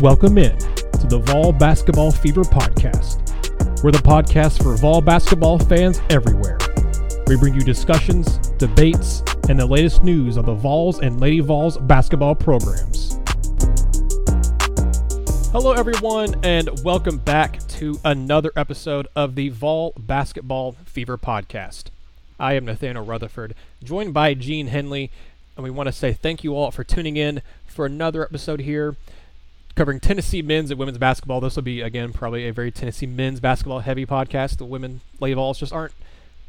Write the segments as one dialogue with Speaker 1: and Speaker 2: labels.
Speaker 1: Welcome in to the Vol Basketball Fever Podcast. We're the podcast for Vol basketball fans everywhere. We bring you discussions, debates, and the latest news on the Vols and Lady Vols basketball programs. Hello, everyone, and welcome back to another episode of the Vol Basketball Fever Podcast. I am Nathanael Rutherford, joined by Gene Henley, and we want to say thank you all for tuning in for another episode here covering Tennessee men's and women's basketball. This will be again probably a very Tennessee men's basketball heavy podcast. The women Lady Vols just aren't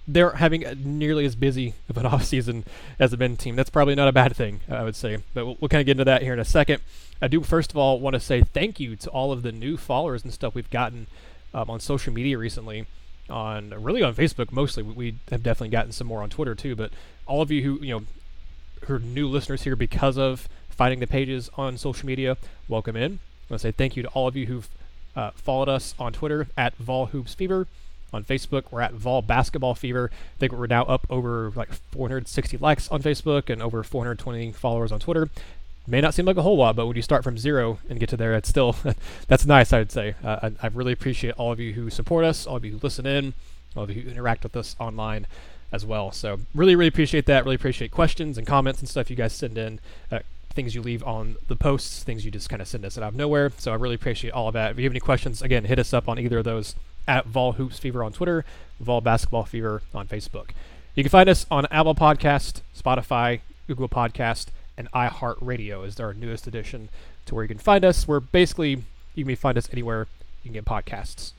Speaker 1: they're having nearly as busy of an off season as the men's team. That's probably not a bad thing, I would say. But we'll, we'll kind of get into that here in a second. I do first of all want to say thank you to all of the new followers and stuff we've gotten um, on social media recently. On really on Facebook mostly. We, we have definitely gotten some more on Twitter too. But all of you who you know who are new listeners here because of finding the pages on social media, welcome in. I want to say thank you to all of you who've uh, followed us on Twitter at Vol Hoops Fever. On Facebook, we're at Vol Basketball Fever. I think we're now up over like 460 likes on Facebook and over 420 followers on Twitter. May not seem like a whole lot, but when you start from zero and get to there, it's still that's nice. I would say. Uh, I, I really appreciate all of you who support us, all of you who listen in, all of you who interact with us online as well. So really, really appreciate that. Really appreciate questions and comments and stuff you guys send in. Uh, things you leave on the posts, things you just kind of send us out of nowhere. So I really appreciate all of that. If you have any questions, again, hit us up on either of those at Vol Hoops Fever on Twitter, Vol Basketball Fever on Facebook. You can find us on Apple Podcast, Spotify, Google Podcast, and iHeartRadio is our newest addition to where you can find us. We're basically you can find us anywhere you can get podcasts.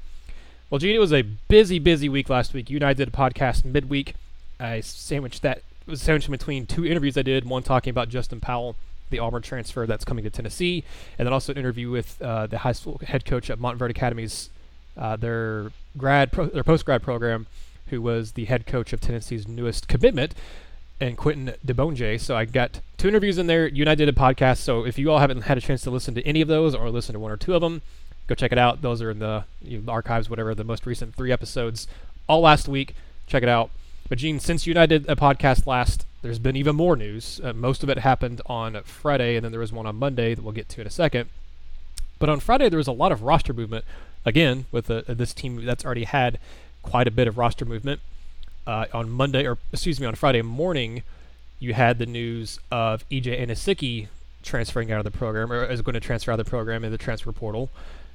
Speaker 1: Well, Gene, it was a busy, busy week last week. You and I did a podcast midweek. I sandwiched that was sandwiched between two interviews I did. One talking about Justin Powell the Auburn transfer that's coming to Tennessee, and then also an interview with uh, the high school head coach at Montverde Academy's uh, their grad pro- their post grad program, who was the head coach of Tennessee's newest commitment, and Quinton Diboundje. So I got two interviews in there. You and I did a podcast. So if you all haven't had a chance to listen to any of those or listen to one or two of them, go check it out. Those are in the you know, archives, whatever. The most recent three episodes, all last week. Check it out. But Gene, since you and I did a podcast last, there's been even more news. Uh, most of it happened on Friday, and then there was one on Monday that we'll get to in a second. But on Friday, there was a lot of roster movement. Again, with uh, this team that's already had quite a bit of roster movement. Uh, on Monday, or excuse me, on Friday morning, you had the news of EJ Anosike transferring out of the program, or is going to transfer out of the program in the transfer portal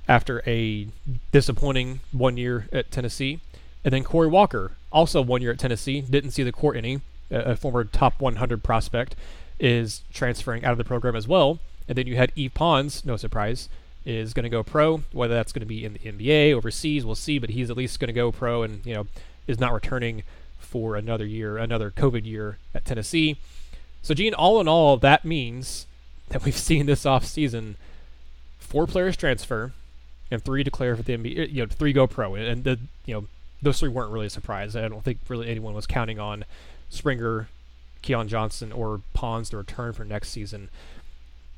Speaker 1: after a disappointing one year at Tennessee. And then Corey Walker, also one year at Tennessee, didn't see the court any, a former top 100 prospect, is transferring out of the program as well. And then you had Yves Pons, no surprise, is going to go pro. Whether that's going to be in the NBA, overseas, we'll see. But he's at least going to go pro, and you know is not returning for another year, another COVID year at Tennessee. So, Gene, all in all, that means that we've seen this off season four players transfer and three declare for the NBA. You know, three go pro, and the you know those three weren't really a surprise. I don't think really anyone was counting on Springer, Keon Johnson, or Pons to return for next season.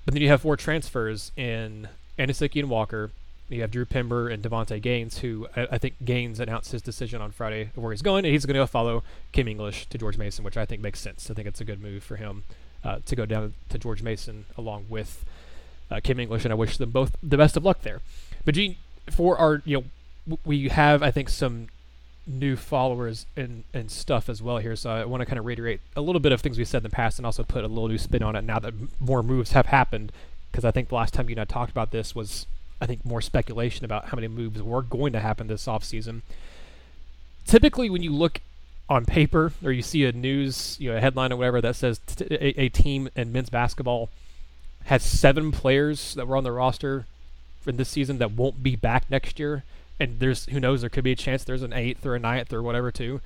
Speaker 1: But then you have four transfers in Anosike and Walker. You have Drew Pember and Davonte Gaines, who I, I, think Gaines announced his decision on Friday of where he's going, and he's going to follow Kim English to George Mason, which I think makes sense. I think it's a good move for him uh, to go down to George Mason along with uh, Kim English, and I wish them both the best of luck there. But Gene, for our you know, we have I think some new followers and and stuff as well here. So I want to kind of reiterate a little bit of things we said in the past, and also put a little new spin on it now that more moves have happened. Because I think the last time you and I talked about this was I think more speculation about how many moves were going to happen this offseason. Typically, when you look on paper or you see a news, you know, a headline or whatever that says t- a, a team in men's basketball has seven players that were on the roster for this season that won't be back next year and there's who knows there could be a chance there's an eighth or a ninth or whatever too.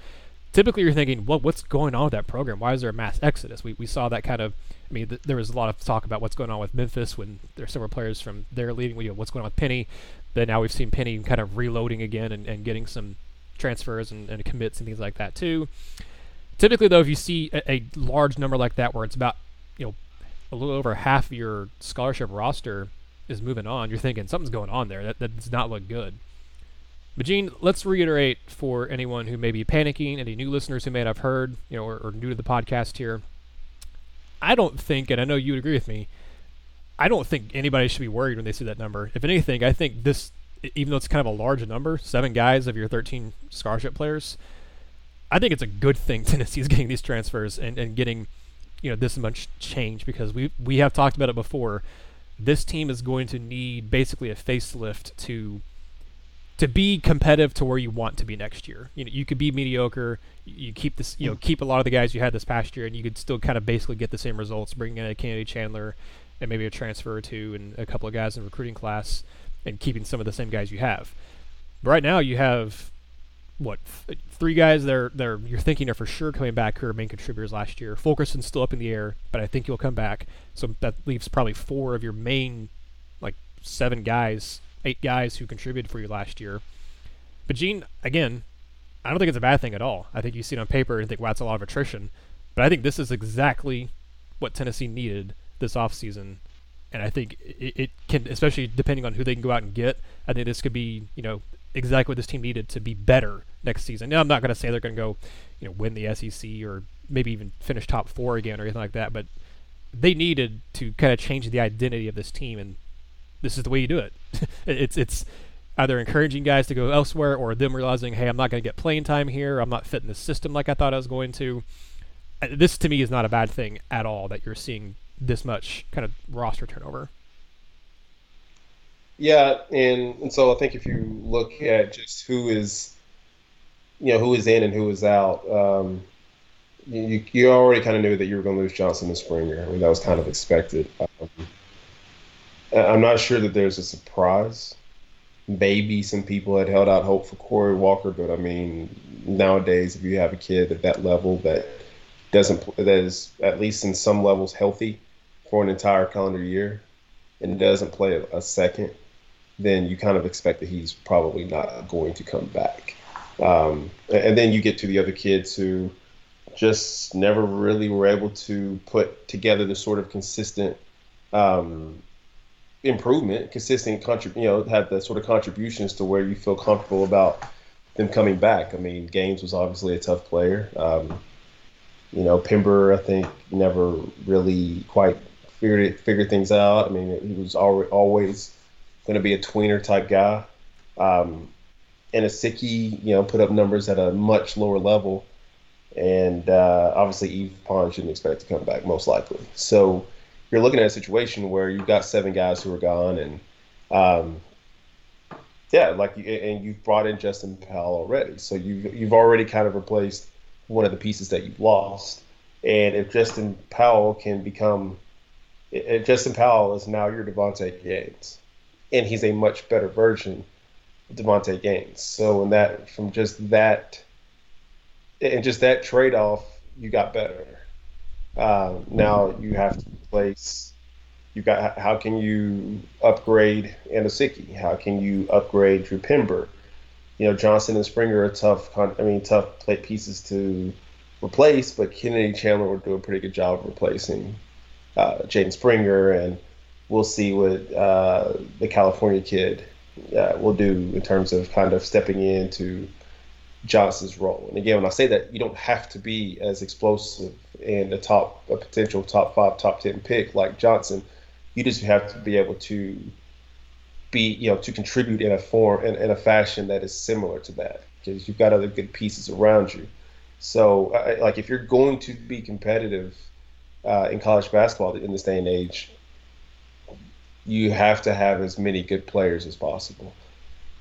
Speaker 1: Typically, you're thinking, well, what's going on with that program? Why is there a mass exodus? We, we saw that kind of. I mean, th- there was a lot of talk about what's going on with Memphis when there are several players from there leaving. You know, what's going on with Penny? But now we've seen Penny kind of reloading again and, and getting some transfers and, and commits and things like that too. Typically, though, if you see a, a large number like that, where it's about you know a little over half your scholarship roster is moving on, you're thinking something's going on there. That, that does not look good. But Gene, let's reiterate for anyone who may be panicking, any new listeners who may not have heard, you know, or, or new to the podcast here. I don't think, and I know you would agree with me, I don't think anybody should be worried when they see that number. If anything, I think this, even though it's kind of a large number, seven guys of your 13 scholarship players, I think it's a good thing Tennessee's getting these transfers and, and getting, you know, this much change because we we have talked about it before. This team is going to need basically a facelift to to be competitive to where you want to be next year. You know, you could be mediocre. You keep this, you know, mm. keep a lot of the guys you had this past year, and you could still kind of basically get the same results. Bringing in a Kennedy Chandler, and maybe a transfer or two, and a couple of guys in recruiting class, and keeping some of the same guys you have. But right now, you have what th- three guys that are, that are you're thinking are for sure coming back who are main contributors last year. Fulkerson's still up in the air, but I think he'll come back. So that leaves probably four of your main, like seven guys, eight guys who contributed for you last year. But Gene, again, I don't think it's a bad thing at all. I think you see it on paper and think, wow, that's a lot of attrition. But I think this is exactly what Tennessee needed this offseason. And I think it, it can, especially depending on who they can go out and get, I think this could be, you know, exactly what this team needed to be better next season. Now, I'm not going to say they're going to go, you know, win the SEC or maybe even finish top four again or anything like that, but they needed to kind of change the identity of this team, and this is the way you do it. it's it's either encouraging guys to go elsewhere or them realizing, hey, I'm not going to get playing time here. I'm not fitting the system like I thought I was going to. Uh, this to me is not a bad thing at all that you're seeing this much kind of roster turnover.
Speaker 2: Yeah, and, and so I think if you look at just who is, you know, who is in and who is out, um, you, you already kind of knew that you were going to lose Johnson and Springer. I mean, that was kind of expected. Um, I'm not sure that there's a surprise. Maybe some people had held out hope for Corey Walker, but I mean, nowadays, if you have a kid at that level that doesn't that is at least in some levels healthy for an entire calendar year and doesn't play a, second then you kind of expect that he's probably not going to come back. Um, and then you get to the other kids who just never really were able to put together the sort of consistent um, improvement, consistent contrib- you know, have the sort of contributions to where you feel comfortable about them coming back. I mean, Gaines was obviously a tough player. Um, you know, Pember, I think, never really quite figured it, figured things out. I mean, he was al- always going to be a tweener type guy. Um, and Anosike, you know, put up numbers at a much lower level. And uh, obviously, Yves Pons shouldn't expect to come back, most likely. So you're looking at a situation where you've got seven guys who are gone, and um, yeah, like and you've brought in Justin Powell already. So you've you've already kind of replaced one of the pieces that you've lost. And if Justin Powell can become, if Justin Powell is now your Davonte Gaines, and he's a much better version of Davonte Gaines. So in that, from just that, and just that trade off, you got better. Uh, now you have to replace. You got how can you upgrade Anosike? How can you upgrade Drew Pember? You know Johnson and Springer are tough. I mean tough plate pieces to replace, but Kennedy Chandler will do a pretty good job of replacing uh, Springer and we'll see what uh, the California kid uh, will do in terms of kind of stepping into Johnson's role. And again, when I say that, you don't have to be as explosive and a top, a potential top five, top ten pick like Johnson. You just have to be able to be, you know, to contribute in a form in, in a fashion that is similar to that because you've got other good pieces around you. So, uh, like, if you're going to be competitive uh, in college basketball in this day and age, you have to have as many good players as possible.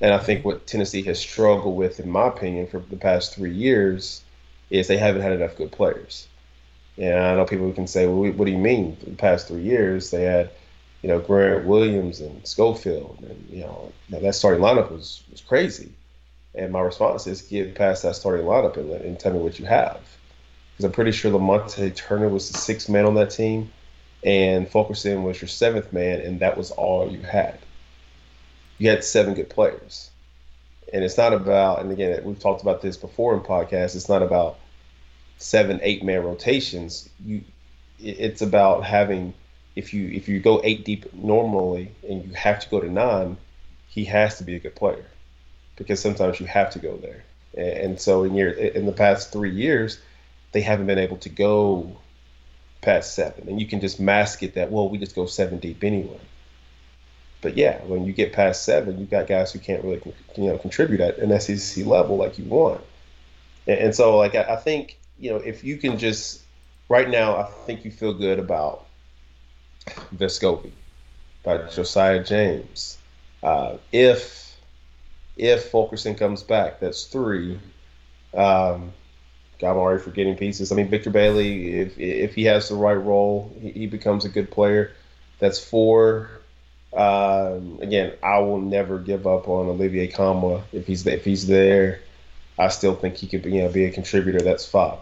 Speaker 2: And I think what Tennessee has struggled with, in my opinion, for the past three years, is they haven't had enough good players. And I know people can say, well, what do you mean? The past three years, they had, you know, Grant Williams and Schofield, and you know, that starting lineup was was crazy. And my response is, get past that starting lineup and, and tell me what you have, because I'm pretty sure Lamonte Turner was the sixth man on that team and Fulkerson was your seventh man, and that was all you had. You had seven good players. And it's not about, and again, we've talked about this before in podcasts, it's not about seven, eight man rotations. You, it's about having, if you if you go eight deep normally and you have to go to nine, he has to be a good player, because sometimes you have to go there. And, so in year in the past three years, they haven't been able to go past seven, and you can just mask it that well we just go seven deep anyway. But yeah, when you get past seven, you've got guys who can't really you know contribute at an SEC level like you want, and, so like I, I think you know if you can just right now, I think you feel good about Vescovi, by Josiah James. Uh, if if Fulkerson comes back, that's three. Um, God, I'm already forgetting pieces. I mean, Victor Bailey, if if he has the right role, he, he becomes a good player. That's four. Um, again, I will never give up on Olivier Nkamhoua if he's if he's there. I still think he could be, you know, be a contributor. That's five.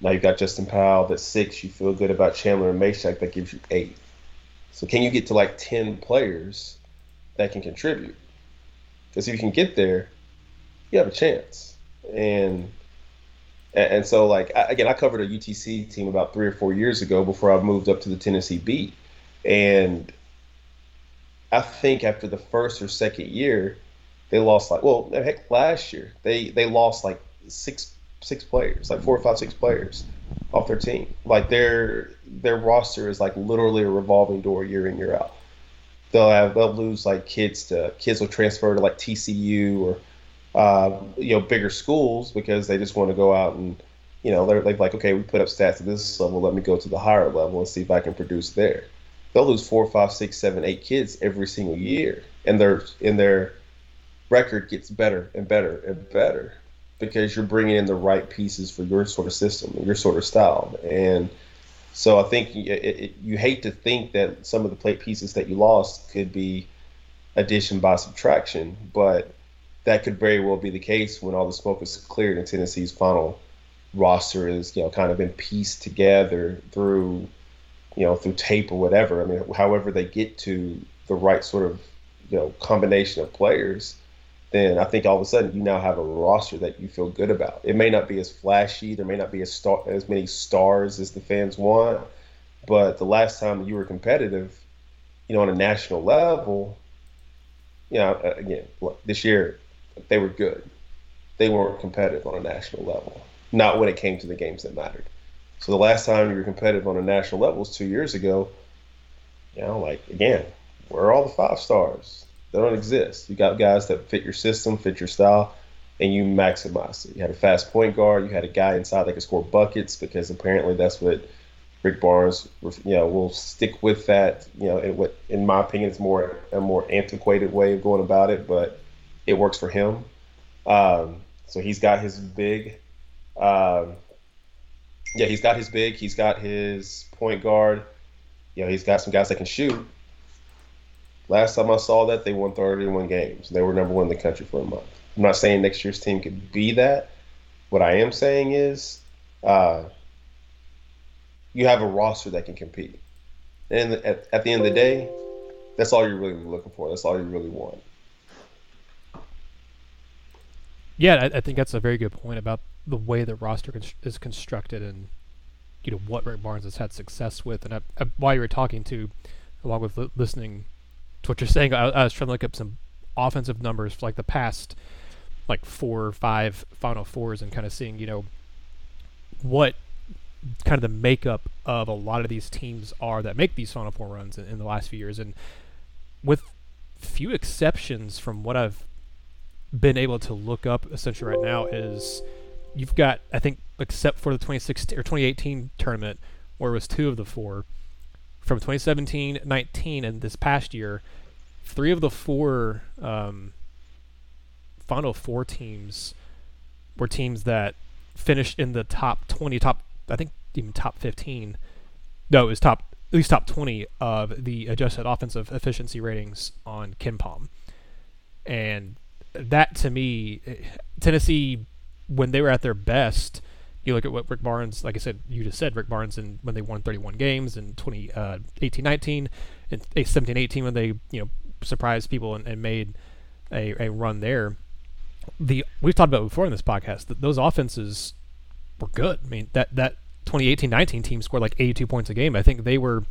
Speaker 2: Now you've got Justin Powell. That's six. You feel good about Chandler and Mashack. That gives you eight. So can you get to like ten players that can contribute? Because if you can get there, you have a chance. And and so like again, I covered a UTC team about three or four years ago before I moved up to the Tennessee beat, and I think after the first or second year, they lost like well heck last year they they lost like six six players like four or five six players off their team. Like their their roster is like literally a revolving door year in year out. They'll have they'll lose like kids to kids will transfer to like TCU or uh, you know bigger schools because they just want to go out and you know they're, they're like okay we put up stats at this level let me go to the higher level and see if I can produce there. They'll lose four five six seven eight kids every single year and their in their record gets better and better and better because you're bringing in the right pieces for your sort of system your sort of style and so I think it, it, you hate to think that some of the plate pieces that you lost could be addition by subtraction, but that could very well be the case when all the smoke is cleared and Tennessee's final roster is, you know, kind of been pieced together through, you know, through tape or whatever. I mean, however they get to the right sort of, you know, combination of players then I think all of a sudden you now have a roster that you feel good about. It may not be as flashy, there may not be as star as many stars as the fans want, but the last time you were competitive, you know, on a national level, you know, again, this year they were good. They weren't competitive on a national level, not when it came to the games that mattered. So the last time you were competitive on a national level was two years ago. You know, like again, where are all the five stars? They don't exist. You got guys that fit your system, fit your style, and you maximize it. You had a fast point guard. You had a guy inside that could score buckets because apparently that's what Rick Barnes, you know, will stick with that. You know, in what, in my opinion, it's more a more antiquated way of going about it, but it works for him. Um, so he's got his big. Um, yeah, he's got his big. He's got his point guard. You know, he's got some guys that can shoot. Last time I saw that, they won 31 games. They were number one in the country for a month. I'm not saying next year's team could be that. What I am saying is, uh, you have a roster that can compete. And at, at the end of the day, that's all you're really looking for. That's all you really want.
Speaker 1: Yeah, I, I think that's a very good point about the way the roster is constructed and you know what Rick Barnes has had success with. And I, I, while you were talking to, along with li- listening to what you're saying, I, I was trying to look up some offensive numbers for like the past like four or five Final Fours and kind of seeing you know what kind of the makeup of a lot of these teams are that make these Final Four runs in, in the last few years, and with few exceptions from what I've been able to look up essentially right now is you've got I think except for the 2016 or 2018 tournament where it was two of the four from 2017, 19, and this past year, three of the four um, Final Four teams were teams that finished in the top 20, top I think even top 15. No, it was top at least top 20 of the adjusted offensive efficiency ratings on KenPom. And that to me, Tennessee, when they were at their best, you look at what Rick Barnes, like I said, you just said Rick Barnes, and when they won 31 games in 2018 uh, 19 and 17 18 when they you know surprised people and, and made a, a run there. The we've talked about before in this podcast that those offenses were good. I mean that that 2018-19 team scored like 82 points a game. I think they were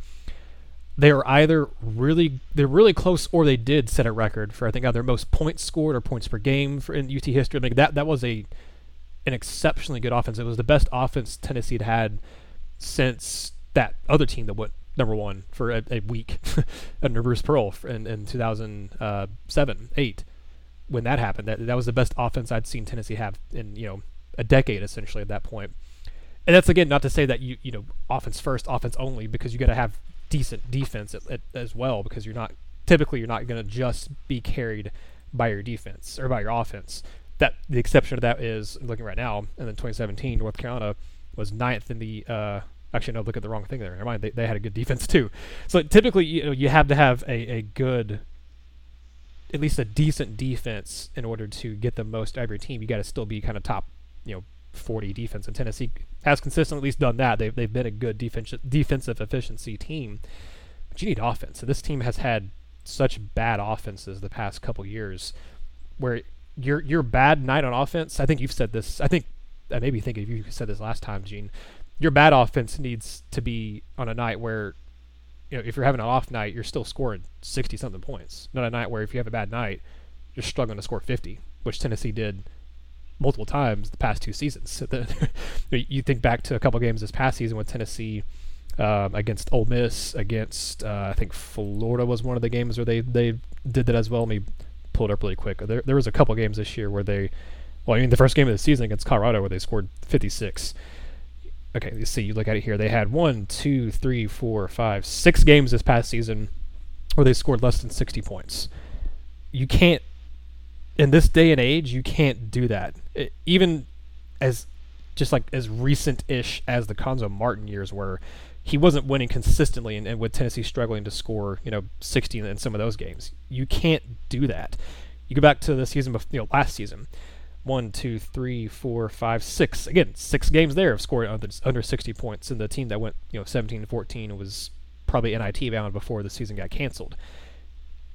Speaker 1: they are either really they're really close or they did set a record for I think either most points scored or points per game for in UT history. I mean that that was a an exceptionally good offense. It was the best offense Tennessee had had since that other team that went number one for a, a week under Bruce Pearl in, in 2007, uh, 8. When that happened, that, that was the best offense I'd seen Tennessee have in, you know, a decade essentially at that point. And that's again not to say that you, you know, offense first, offense only, because you got to have decent defense at, at, as well, because you're not, typically, you're not going to just be carried by your defense or by your offense. That the exception of that is looking right now, and then 2017, North Carolina was ninth in the uh, Actually, no, look at the wrong thing there. Never mind. They, they had a good defense too. So typically, you know, you have to have a, a good, at least a decent defense in order to get the most out of your team. You got to still be kind of top, you know, 40 defense. And Tennessee has consistently at least done that. They've, they've been a good defense, defensive efficiency team. But you need offense. So this team has had such bad offenses the past couple years where your your bad night on offense, I think you've said this. I think I maybe think if you said this last time, Gene your bad offense needs to be on a night where you know if you're having an off night, you're still scoring sixty something points. Not a night where if you have a bad night, you're struggling to score fifty, which Tennessee did multiple times the past two seasons. you think back to a couple games this past season with Tennessee um, against Ole Miss, against uh, I think Florida was one of the games where they they did that as well. Let me pull it up really quick. There there was a couple games this year where they, well, I mean the first game of the season against Colorado where they scored 56 okay, you see, you look at it here. They had one, two, three, four, five, six games this past season where they scored less than 60 points. You can't, in this day and age, you can't do that. It, even as, just like as recent-ish as the Cuonzo Martin years were, he wasn't winning consistently, and, and with Tennessee struggling to score, you know, 60 in some of those games. You can't do that. You go back to the season, before, you know, last season one, two, three, four, five, six. Again, six games there of scoring under, under 60 points. And the team that went, you know, 17 and 14 was probably NIT bound before the season got canceled.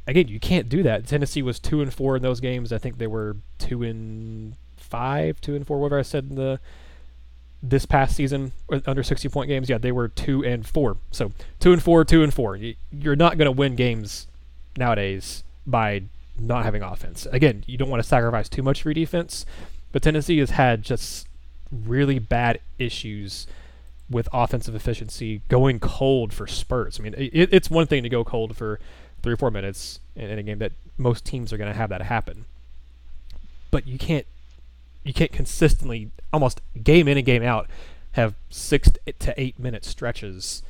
Speaker 1: Again, you can't do that. Tennessee was two and four in those games. I think they were two and five, two and four, whatever I said in the this past season under 60 point games. Yeah, they were two and four. So two and four, two and four. You're not going to win games nowadays by not having offense. Again, you don't want to sacrifice too much for your defense, but Tennessee has had just really bad issues with offensive efficiency going cold for spurts. I mean, it, it's one thing to go cold for three or four minutes in, in a game that most teams are going to have that happen, but you can't you can't consistently almost game in and game out have six to eight minute stretches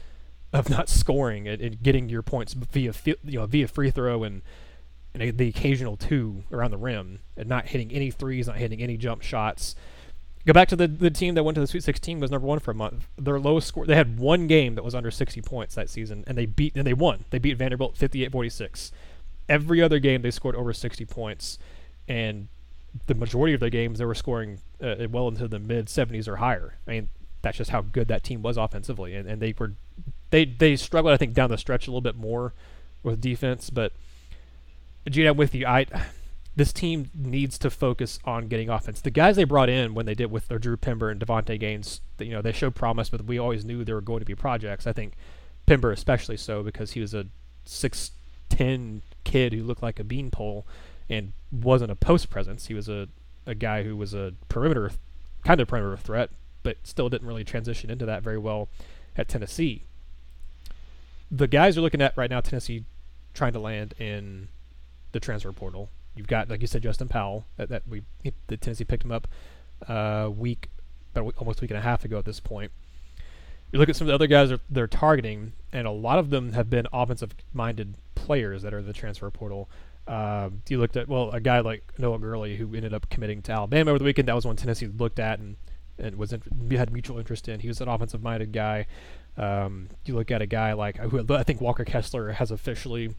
Speaker 1: of not scoring and, and getting your points via you know via free throw and and the occasional two around the rim and not hitting any threes, not hitting any jump shots. Go back to the, the team that went to the Sweet 16 was number one for a month. Their lowest score, they had one game that was under 60 points that season, and they beat and they won. They beat Vanderbilt 58-46. Every other game they scored over 60 points, and the majority of their games they were scoring uh, well into the mid 70s or higher. I mean, that's just how good that team was offensively, and, and they were they they struggled I think down the stretch a little bit more with defense, but I'm with you. I this team needs to focus on getting offense. The guys they brought in when they did with their Drew Pember and Davonte Gaines, you know, they showed promise, but we always knew they were going to be projects. I think Pember especially so because he was a six ten kid who looked like a beanpole and wasn't a post presence. He was a, a guy who was a perimeter kind of perimeter threat, but still didn't really transition into that very well at Tennessee. The guys you're looking at right now, Tennessee trying to land in the transfer portal. You've got, like you said, Justin Powell. That, that we the Tennessee picked him up uh, week, about almost a week and a half ago at this point. You look at some of the other guys they're, they're targeting, and a lot of them have been offensive-minded players that are in the transfer portal. Uh, you looked at well, a guy like Noah Gurley who ended up committing to Alabama over the weekend. That was one Tennessee looked at and and was in, had mutual interest in. He was an offensive-minded guy. Um, you look at a guy like who I think Walker Kessler has officially.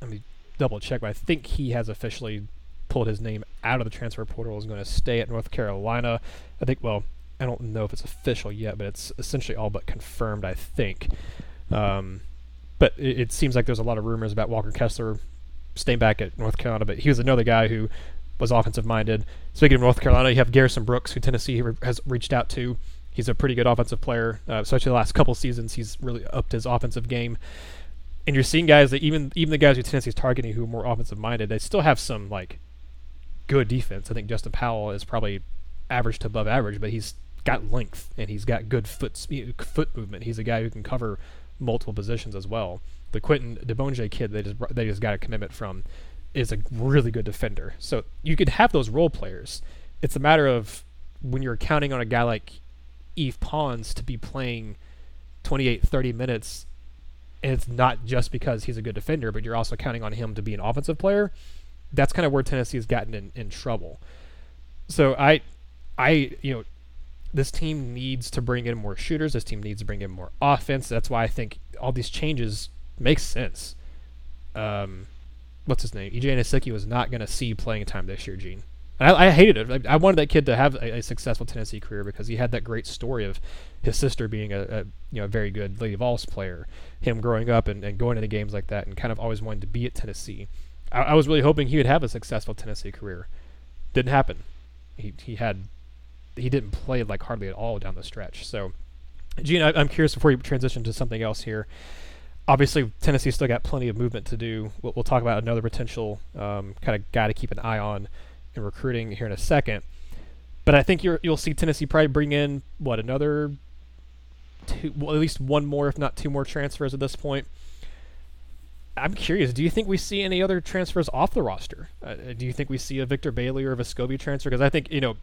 Speaker 1: Let me double check, but I think he has officially pulled his name out of the transfer portal. Is going to stay at North Carolina. I think. Well, I don't know if it's official yet, but it's essentially all but confirmed. I think. Um, but it, it, seems like there's a lot of rumors about Walker Kessler staying back at North Carolina. But he was another guy who was offensive minded. Speaking of North Carolina, you have Garrison Brooks, who Tennessee has reached out to. He's a pretty good offensive player, uh, especially the last couple seasons. He's really upped his offensive game and you're seeing guys that even even the guys who Tennessee's targeting who are more offensive minded, they still have some like good defense. I think Justin Powell is probably average to above average, but he's got length and he's got good foot speed, foot movement. He's a guy who can cover multiple positions as well. The Quinton Diboundje kid they just they just got a commitment from is a really good defender. So you could have those role players. It's a matter of when you're counting on a guy like Yves Pons to be playing 28, 30 minutes, and it's not just because he's a good defender, but you're also counting on him to be an offensive player. That's kind of where Tennessee has gotten in, in trouble. So I, I, you know, this team needs to bring in more shooters. This team needs to bring in more offense. That's why I think all these changes make sense. Um, what's his name? EJ Anosike was not going to see playing time this year, Gene. I, I, hated it. I, I, wanted that kid to have a, a, successful Tennessee career because he had that great story of his sister being a, a you know very good Lady Vols player, him growing up and, and going into games like that, and kind of always wanting to be at Tennessee. I, I was really hoping he would have a successful Tennessee career. Didn't happen. He he had he didn't play like hardly at all down the stretch. So, Gene, I, am curious before you transition to something else here obviously Tennessee still got plenty of movement to do. We'll, we'll talk about another potential um, kind of guy to keep an eye on in recruiting here in a second. But I think you will see Tennessee probably bring in what another two, well, at least one more, if not two more transfers at this point. I'm curious. Do you think we see any other transfers off the roster? Uh, do you think we see a Victor Bailey or a Vescovi transfer? Because I think you know,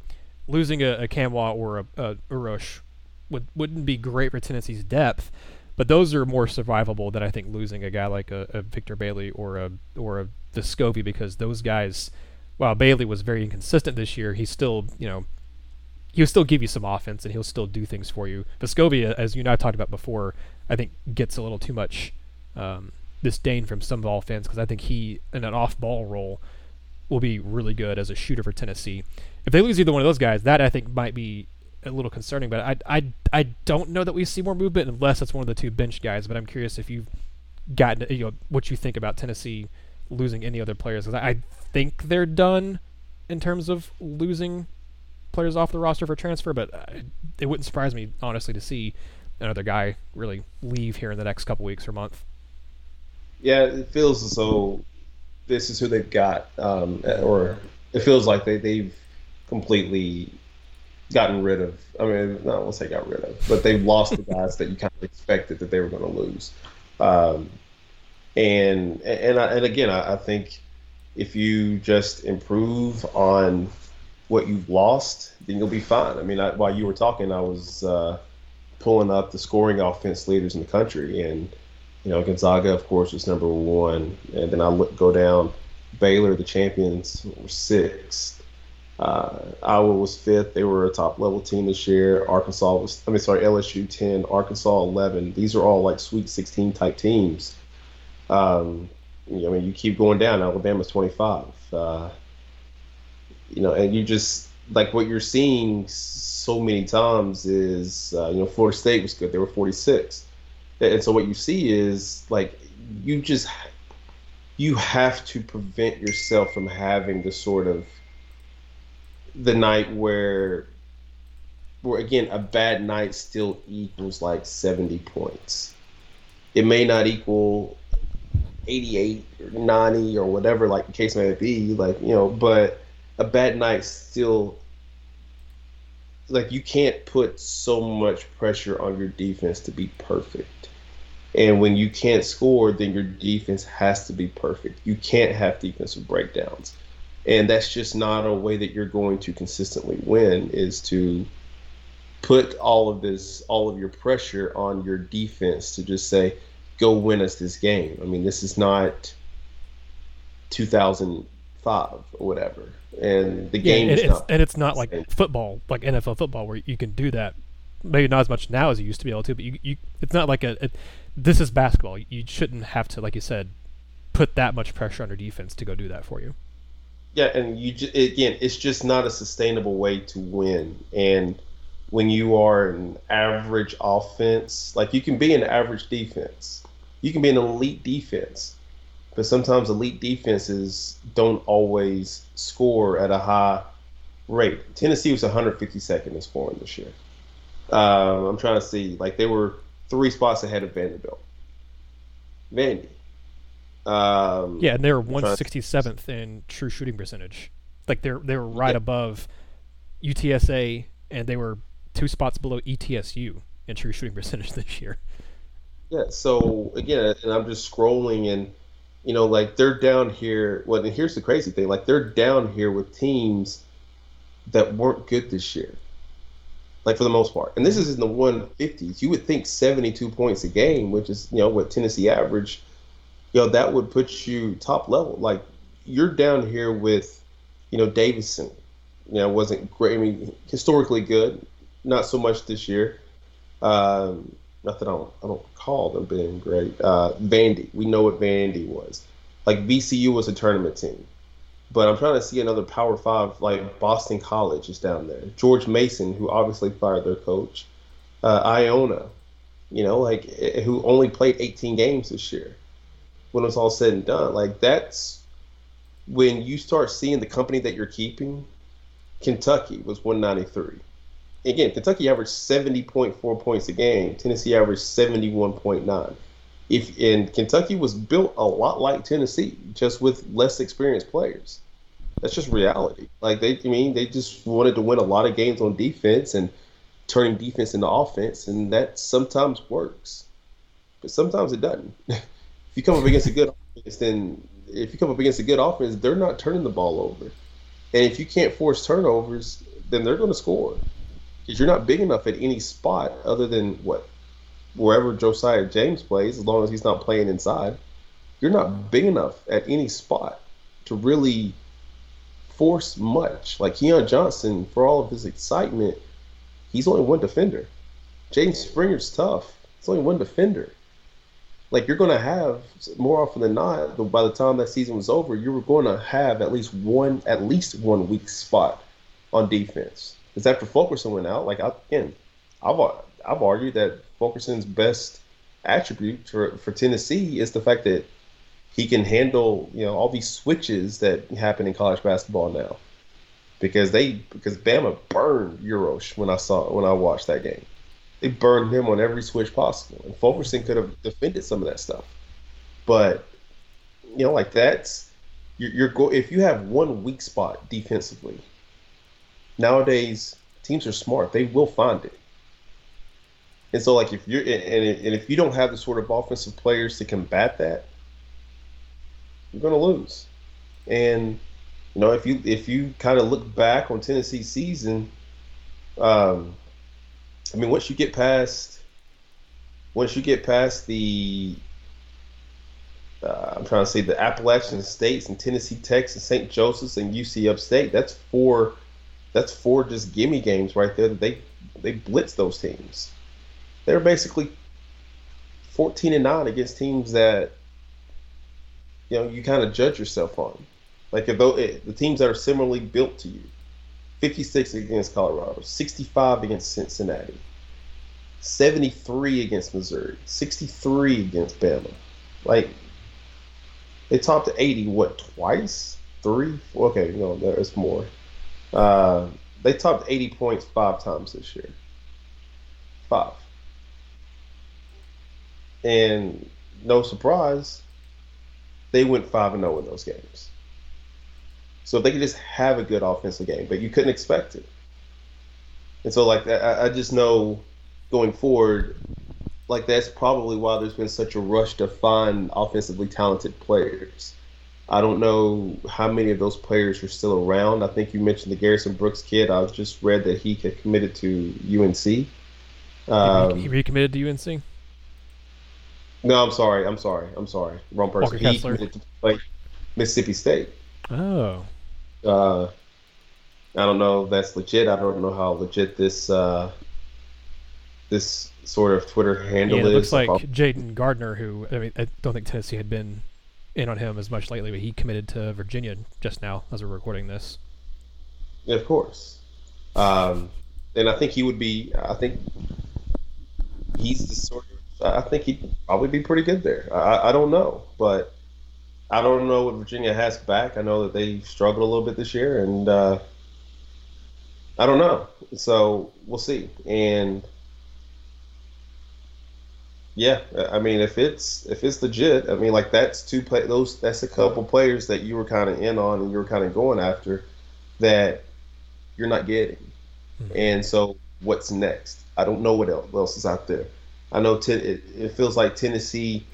Speaker 1: losing a, a Nkamhoua or a, a Uros would wouldn't be great for Tennessee's depth. But those are more survivable than I think losing a guy like a, a Victor Bailey or a or a Vescovi because those guys, while Bailey was very inconsistent this year, he's still you know he'll still give you some offense and he'll still do things for you. Vescovi, as you and I talked about before, I think gets a little too much um, disdain from some of Vol fans because I think he in an off-ball role will be really good as a shooter for Tennessee. If they lose either one of those guys, that I think might be a little concerning. But I, I, I don't know that we see more movement unless it's one of the two bench guys. But I'm curious if you've gotten you know what you think about Tennessee losing any other players because I, I think they're done in terms of losing players off the roster for transfer. But uh, it wouldn't surprise me honestly to see another guy really leave here in the next couple weeks or month.
Speaker 2: Yeah, it feels as though this is who they've got, um, or it feels like they they've completely gotten rid of. I mean, not want to say got rid of, but they've lost the guys that you kind of expected that they were going to lose. Um, and and I, and again, I, I, think if you just improve on what you've lost, then you'll be fine. I mean, I, while you were talking, I was uh, pulling up the scoring offense leaders in the country, and you know Gonzaga, of course, was number one, and then I look go down. Baylor, the champions, were sixth. Uh, Iowa was fifth. They were a top level team this year. Arkansas was, I mean, sorry, LSU 10, Arkansas 11. These are all like Sweet 16 type teams. Um, you know, I mean, you keep going down. Alabama's 25. Uh, you know, and you just, like what you're seeing so many times is, uh, you know, Florida State was good. They were 46. And so what you see is like, you just, you have to prevent yourself from having the sort of, the night where where again a bad night still equals like 70 points. It may not equal 88 or 90 or whatever like the case may be like you know but a bad night still like you can't put so much pressure on your defense to be perfect. And when you can't score then your defense has to be perfect. You can't have defensive breakdowns and that's just not a way that you're going to consistently win is to put all of this all of your pressure on your defense to just say go win us this game. I mean this is not 2005 or whatever. And the game
Speaker 1: yeah,
Speaker 2: and,
Speaker 1: it's,
Speaker 2: not
Speaker 1: and it's not like football like nfl football where you can do that maybe not as much now as you used to be able to but you, you it's not like a it, this is basketball. You shouldn't have to like you said put that much pressure on your defense to go do that for you
Speaker 2: yeah, and you again, it's just not a sustainable way to win. And when you are an average offense, like you can be an average defense, you can be an elite defense, but sometimes elite defenses don't always score at a high rate. Tennessee was 152nd in scoring this year. Um, I'm trying to see, like they were three spots ahead of Vanderbilt. Vandy. Um,
Speaker 1: yeah, and they were 167th in true shooting percentage. Like they're they were right yeah. above UTSA, and they were two spots below ETSU in true shooting percentage this year.
Speaker 2: Yeah. So again, and I'm just scrolling and you know, like they're down here. Well, and here's the crazy thing: like they're down here with teams that weren't good this year, like for the most part. And this is in the 150s. You would think 72 points a game, which is you know what Tennessee average. You know that would put you top level. Like you're down here with, you know, Davidson. You know, wasn't great. I mean, historically good, not so much this year. Um, not that I don't, I don't recall them being great. Uh, Vandy, we know what Vandy was. Like VCU was a tournament team, but I'm trying to see another Power Five like Boston College is down there. George Mason, who obviously fired their coach. Uh, Iona, you know, like eh, who only played 18 games this year. When it's all said and done, like that's when you start seeing the company that you're keeping. Kentucky was 193 again, Kentucky averaged 70.4 points a game. Tennessee averaged 71.9. If and Kentucky was built a lot like Tennessee, just with less experienced players. That's just reality. Like they, I mean, they just wanted to win a lot of games on defense and turning defense into offense, and that sometimes works, but sometimes it doesn't. you come up against a good offense, then if you come up against a good offense, they're not turning the ball over, and if you can't force turnovers, then they're going to score because you're not big enough at any spot other than what wherever Josiah James plays, as long as he's not playing inside. You're not big enough at any spot to really force much. Like Keon Johnson, for all of his excitement, he's only one defender. Jaden Springer's tough. It's only one defender. Like you're going to have more often than not, by the time that season was over, you were going to have at least one, at least one weak spot on defense. Because after Fulkerson went out, like again, I've I've argued that Fulkerson's best attribute for, for Tennessee is the fact that he can handle you know all these switches that happen in college basketball now. Because they because Bama burned Uros when I saw when I watched that game. They burned him on every switch possible, and Fulkerson could have defended some of that stuff. But you know, like that's you're, you're go if you have one weak spot defensively nowadays teams are smart; they will find it. And so, like if you're and, and if you don't have the sort of offensive players to combat that, you're going to lose. And you know, if you if you kind of look back on Tennessee's season, um, I mean, once you get past once you get past the uh, I'm trying to say the Appalachian states and Tennessee, Texas, St. Joseph's, and USC Upstate. That's four that's four just gimme games right there they they blitz those teams. They're basically 14 and 9 against teams that you know you kind of judge yourself on. Like if eh, the teams that are similarly built to you. 56 against Colorado, 65 against Cincinnati, 73 against Missouri, 63 against Bama. Like they topped 80 what twice? Three? Okay, no, there's more. Uh, they topped 80 points five times this year. Five. And no surprise, they went 5 and 0 in those games. So they could just have a good offensive game, but you couldn't expect it. And so, like, I, I just know going forward, like, that's probably why there's been such a rush to find offensively talented players I don't know how many of those players are still around. I think you mentioned the Garrison Brooks kid. I just read that he had committed to UNC.
Speaker 1: Um, he recommitted to UNC.
Speaker 2: No, I'm sorry. I'm sorry. I'm sorry. Wrong person.
Speaker 1: Walker he Kessler.
Speaker 2: committed to play Mississippi State.
Speaker 1: Oh.
Speaker 2: Uh, I don't know if that's legit. I don't know how legit this uh, this sort of Twitter handle
Speaker 1: yeah,
Speaker 2: it
Speaker 1: is. looks like Jayden Gardner, who I mean, I don't think Tennessee had been in on him as much lately, but he committed to Virginia just now as we're recording this.
Speaker 2: Yeah, of course. Um, and I think he would be. I think he's the sort of. I think he'd probably be pretty good there. I, I don't know, but I don't know what Virginia has back. I know that they struggled a little bit this year, and uh, I don't know. So we'll see. And yeah, I mean, if it's if it's legit, I mean, like that's two play those that's a couple players that you were kind of in on and you were kind of going after that you're not getting, mm-hmm. and so what's next. I don't know what else is out there. I know it, it feels like Tennessee,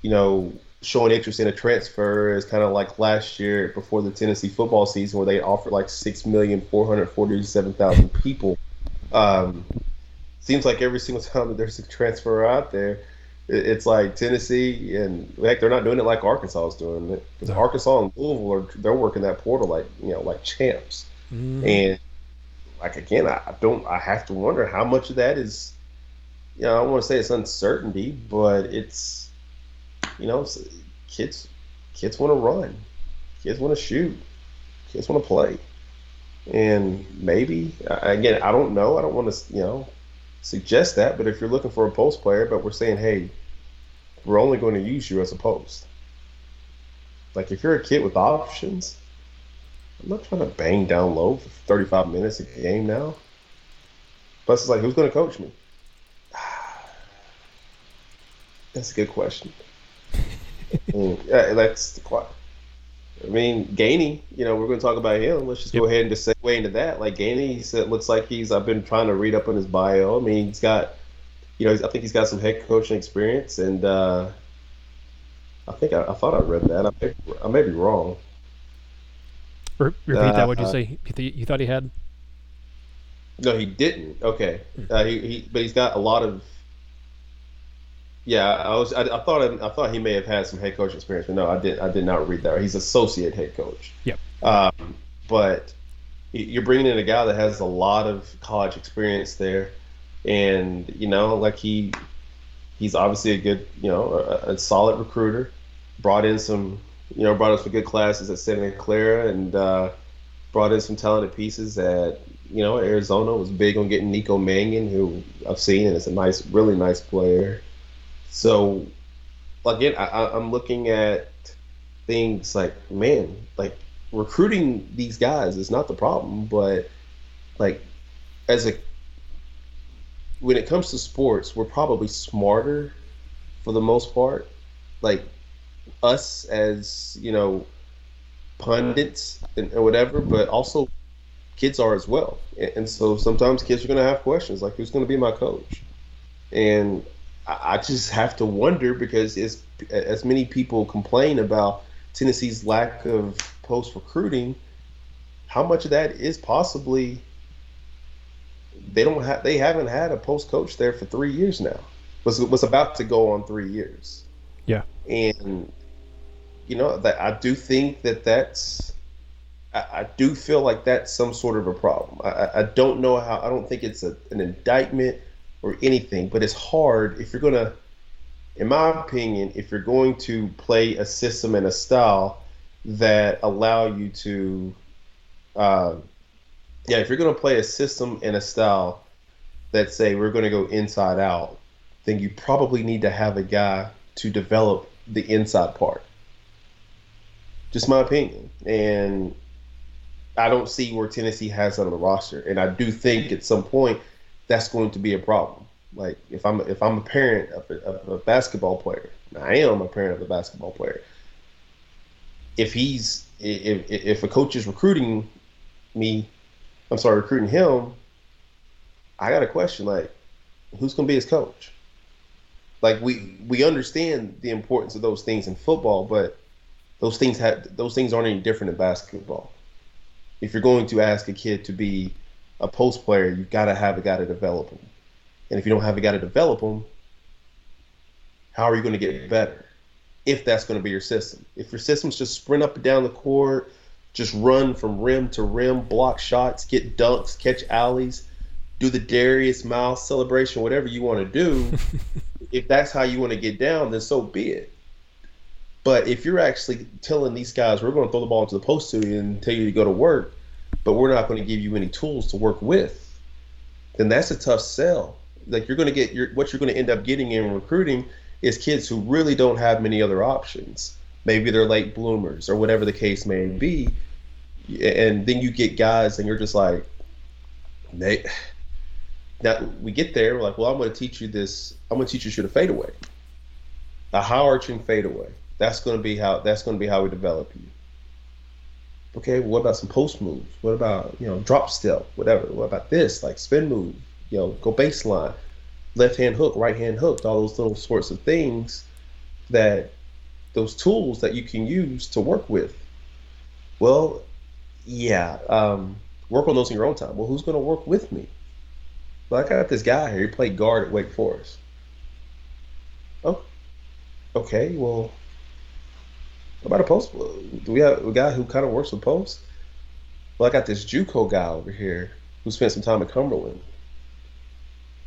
Speaker 2: you know, showing interest in a transfer is kind of like last year before the Tennessee football season where they offered like six million four hundred forty-seven thousand people. Um, seems like every single time that there's a transfer out there, it's like Tennessee and heck, they're not doing it like Arkansas is doing it. Because Arkansas and Louisville are they're working that portal like you know like champs, mm. and like again, I don't I have to wonder how much of that is, you know, I don't want to say it's uncertainty, but it's you know, kids kids want to run, kids want to shoot, kids want to play, and maybe again, I don't know. I don't want to you know suggest that, but if you're looking for a post player, but we're saying, hey, we're only going to use you as a post. Like if you're a kid with options, I'm not trying to bang down low for 35 minutes a game now. Plus, it's like, who's going to coach me? That's a good question yeah, that's the. I mean, Gainey, you know, we're going to talk about him. Let's just yep. go ahead and just segue into that. Like Gainey, said, looks like he's. I've been trying to read up on his bio. I mean, he's got, you know, I think he's got some head coaching experience, and uh, I think I, I thought I read that. I may, I may be wrong.
Speaker 1: Repeat uh, that. What did you say? You, th- you thought he had?
Speaker 2: No, he didn't. Okay, hmm. uh, he, he, but he's got a lot of yeah, I was. I, I, thought. I thought he may have had some head coach experience, but no, I did. I did not read that. He's associate head coach.
Speaker 1: Yep.
Speaker 2: Um, but you're bringing in a guy that has a lot of college experience there, and you know, like he, he's obviously a good, you know, a, a solid recruiter. Brought in some, you know, brought us some good classes at Santa Clara, and uh, brought in some talented pieces at, you know, Arizona. Was big on getting Nico Mannion, who I've seen and is a nice, really nice player. So again, I, I'm looking at things like, man, like recruiting these guys is not the problem, but like as a when it comes to sports, we're probably smarter for the most part. Like us as you know pundits and, and whatever, but also kids are as well. And, and so sometimes kids are going to have questions like, who's going to be my coach? And I just have to wonder because as as many people complain about Tennessee's lack of post recruiting, how much of that is possibly they don't have they haven't had a post coach there for three years now. Was was about to go on three years.
Speaker 1: Yeah,
Speaker 2: and you know that I do think that that's I, I do feel like that's some sort of a problem. I, I don't know how I don't think it's a, an indictment or anything, but it's hard if you're gonna, in my opinion, if you're going to play a system and a style that allow you to, uh, yeah, if you're gonna play a system and a style that say we're gonna go inside out, then you probably need to have a guy to develop the inside part. Just my opinion, and I don't see where Tennessee has that on the roster, and I do think at some point that's going to be a problem. Like if I'm if I'm a parent of a, of a basketball player, I am a parent of a basketball player. If he's if if a coach is recruiting me, I'm sorry, recruiting him, I got a question like, who's going to be his coach? Like we we understand the importance of those things in football, but those things have those things aren't any different in basketball. If you're going to ask a kid to be a post player, you've got to have a guy to develop them. And if you don't have a guy to develop them, how are you going to get better? If that's going to be your system. If your system's just sprint up and down the court, just run from rim to rim, block shots, get dunks, catch alleys, do the Darius Miles celebration, whatever you want to do. if that's how you want to get down, then so be it. But if you're actually telling these guys, we're going to throw the ball into the post to you and tell you to go to work, but we're not going to give you any tools to work with, then that's a tough sell. Like you're going to get your what you're going to end up getting in recruiting is kids who really don't have many other options. Maybe they're late bloomers or whatever the case may be, and then you get guys and you're just like, they. Now we get there, we're like, well, I'm going to teach you this. I'm going to teach you to shoot a fadeaway, a high arching fadeaway. That's going to be how. That's going to be how we develop you. Okay, what about some post moves? What about you know drop step, whatever? What about this like spin move, you know, go baseline, left hand hook, right hand hook, all those little sorts of things that those tools that you can use to work with. Well, yeah, um, work on those in your own time. Well, who's going to work with me? Well, I got this guy here. He played guard at Wake Forest. Oh, okay. Well, about a post? We have a guy who kind of works with posts? Well, I got this JUCO guy over here who spent some time at Cumberland.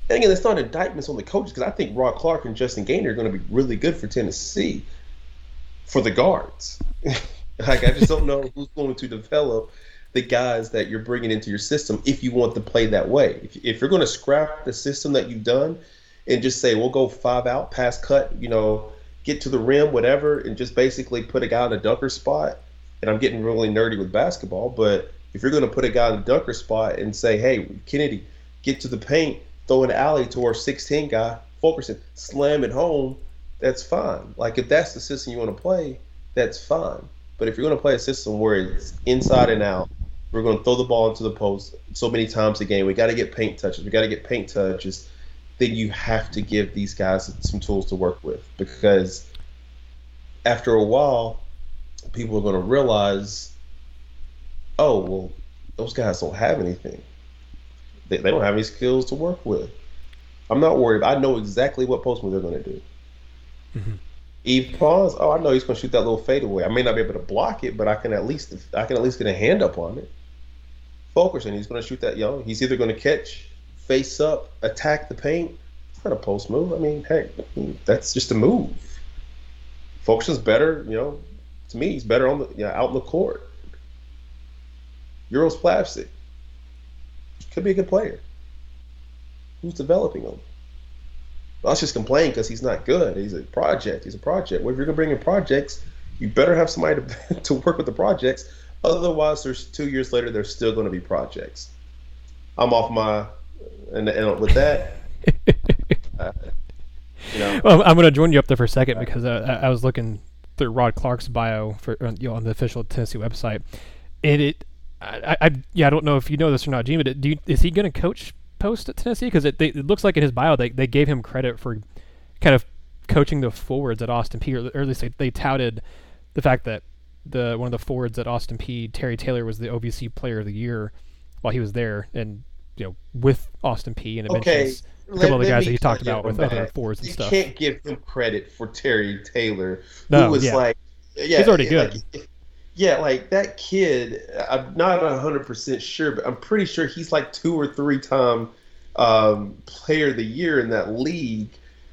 Speaker 2: And again, it's not indictments on the coaches because I think Rod Clark and Justin Gainey are going to be really good for Tennessee for the guards. like I just don't know who's going to develop the guys that you're bringing into your system if you want to play that way. If, if you're going to scrap the system that you've done and just say we'll go five out, pass cut, you know, get to the rim, whatever, and just basically put a guy in a dunker spot. And I'm getting really nerdy with basketball, but if you're going to put a guy in a dunker spot and say, hey, Kennedy, get to the paint, throw an alley to our 6'10 guy, Fulkerson, slam it home, that's fine. Like if that's the system you want to play, that's fine. But if you're going to play a system where it's inside and out, we're going to throw the ball into the post so many times a game. We got to get paint touches. We got to get paint touches. Then you have to give these guys some tools to work with because after a while, people are going to realize, oh well, those guys don't have anything. They, they don't have any skills to work with. I'm not worried. I know exactly what post move they're going to do. Mm-hmm. Yves Pons, oh, I know he's going to shoot that little fadeaway. I may not be able to block it, but I can at least I can at least get a hand up on it. Fulkerson, he's going to shoot that. You know, he's either going to catch, face up, attack the paint. It's not a post move. I mean, hey, that's just a move. Fulkerson's better. You know, to me, he's better on the you know, out in the court. Uros Plavsic could be a good player. Who's developing him? Let's just complain because he's not good. He's a project. He's a project. Well, if you're gonna bring in projects, you better have somebody to, to work with the projects. Otherwise, there's two years later, there's still going to be projects. I'm off my, and, and with that,
Speaker 1: uh, you know. Well, I'm going to join you up there for a second because uh, I was looking through Rod Clark's bio for uh, you know on the official Tennessee website, and it, I, I yeah, I don't know if you know this or not, Gene, but do you, is he going to coach post at Tennessee? Because it, it looks like in his bio they, they gave him credit for kind of coaching the forwards at Austin Peay, or, or at least they, they touted the fact that the one of the forwards at Austin Peay, Terry Taylor, was the OVC Player of the Year while he was there, and you know with Austin Peay and it okay. a couple of the guys that he talked about with other forwards and
Speaker 2: you
Speaker 1: stuff.
Speaker 2: You can't give him credit for Terry Taylor, no, who was yeah. like,
Speaker 1: yeah, he's already good.
Speaker 2: Like, yeah, like that kid. I'm not hundred percent sure, but I'm pretty sure he's like two or three time um, player of the year in that league,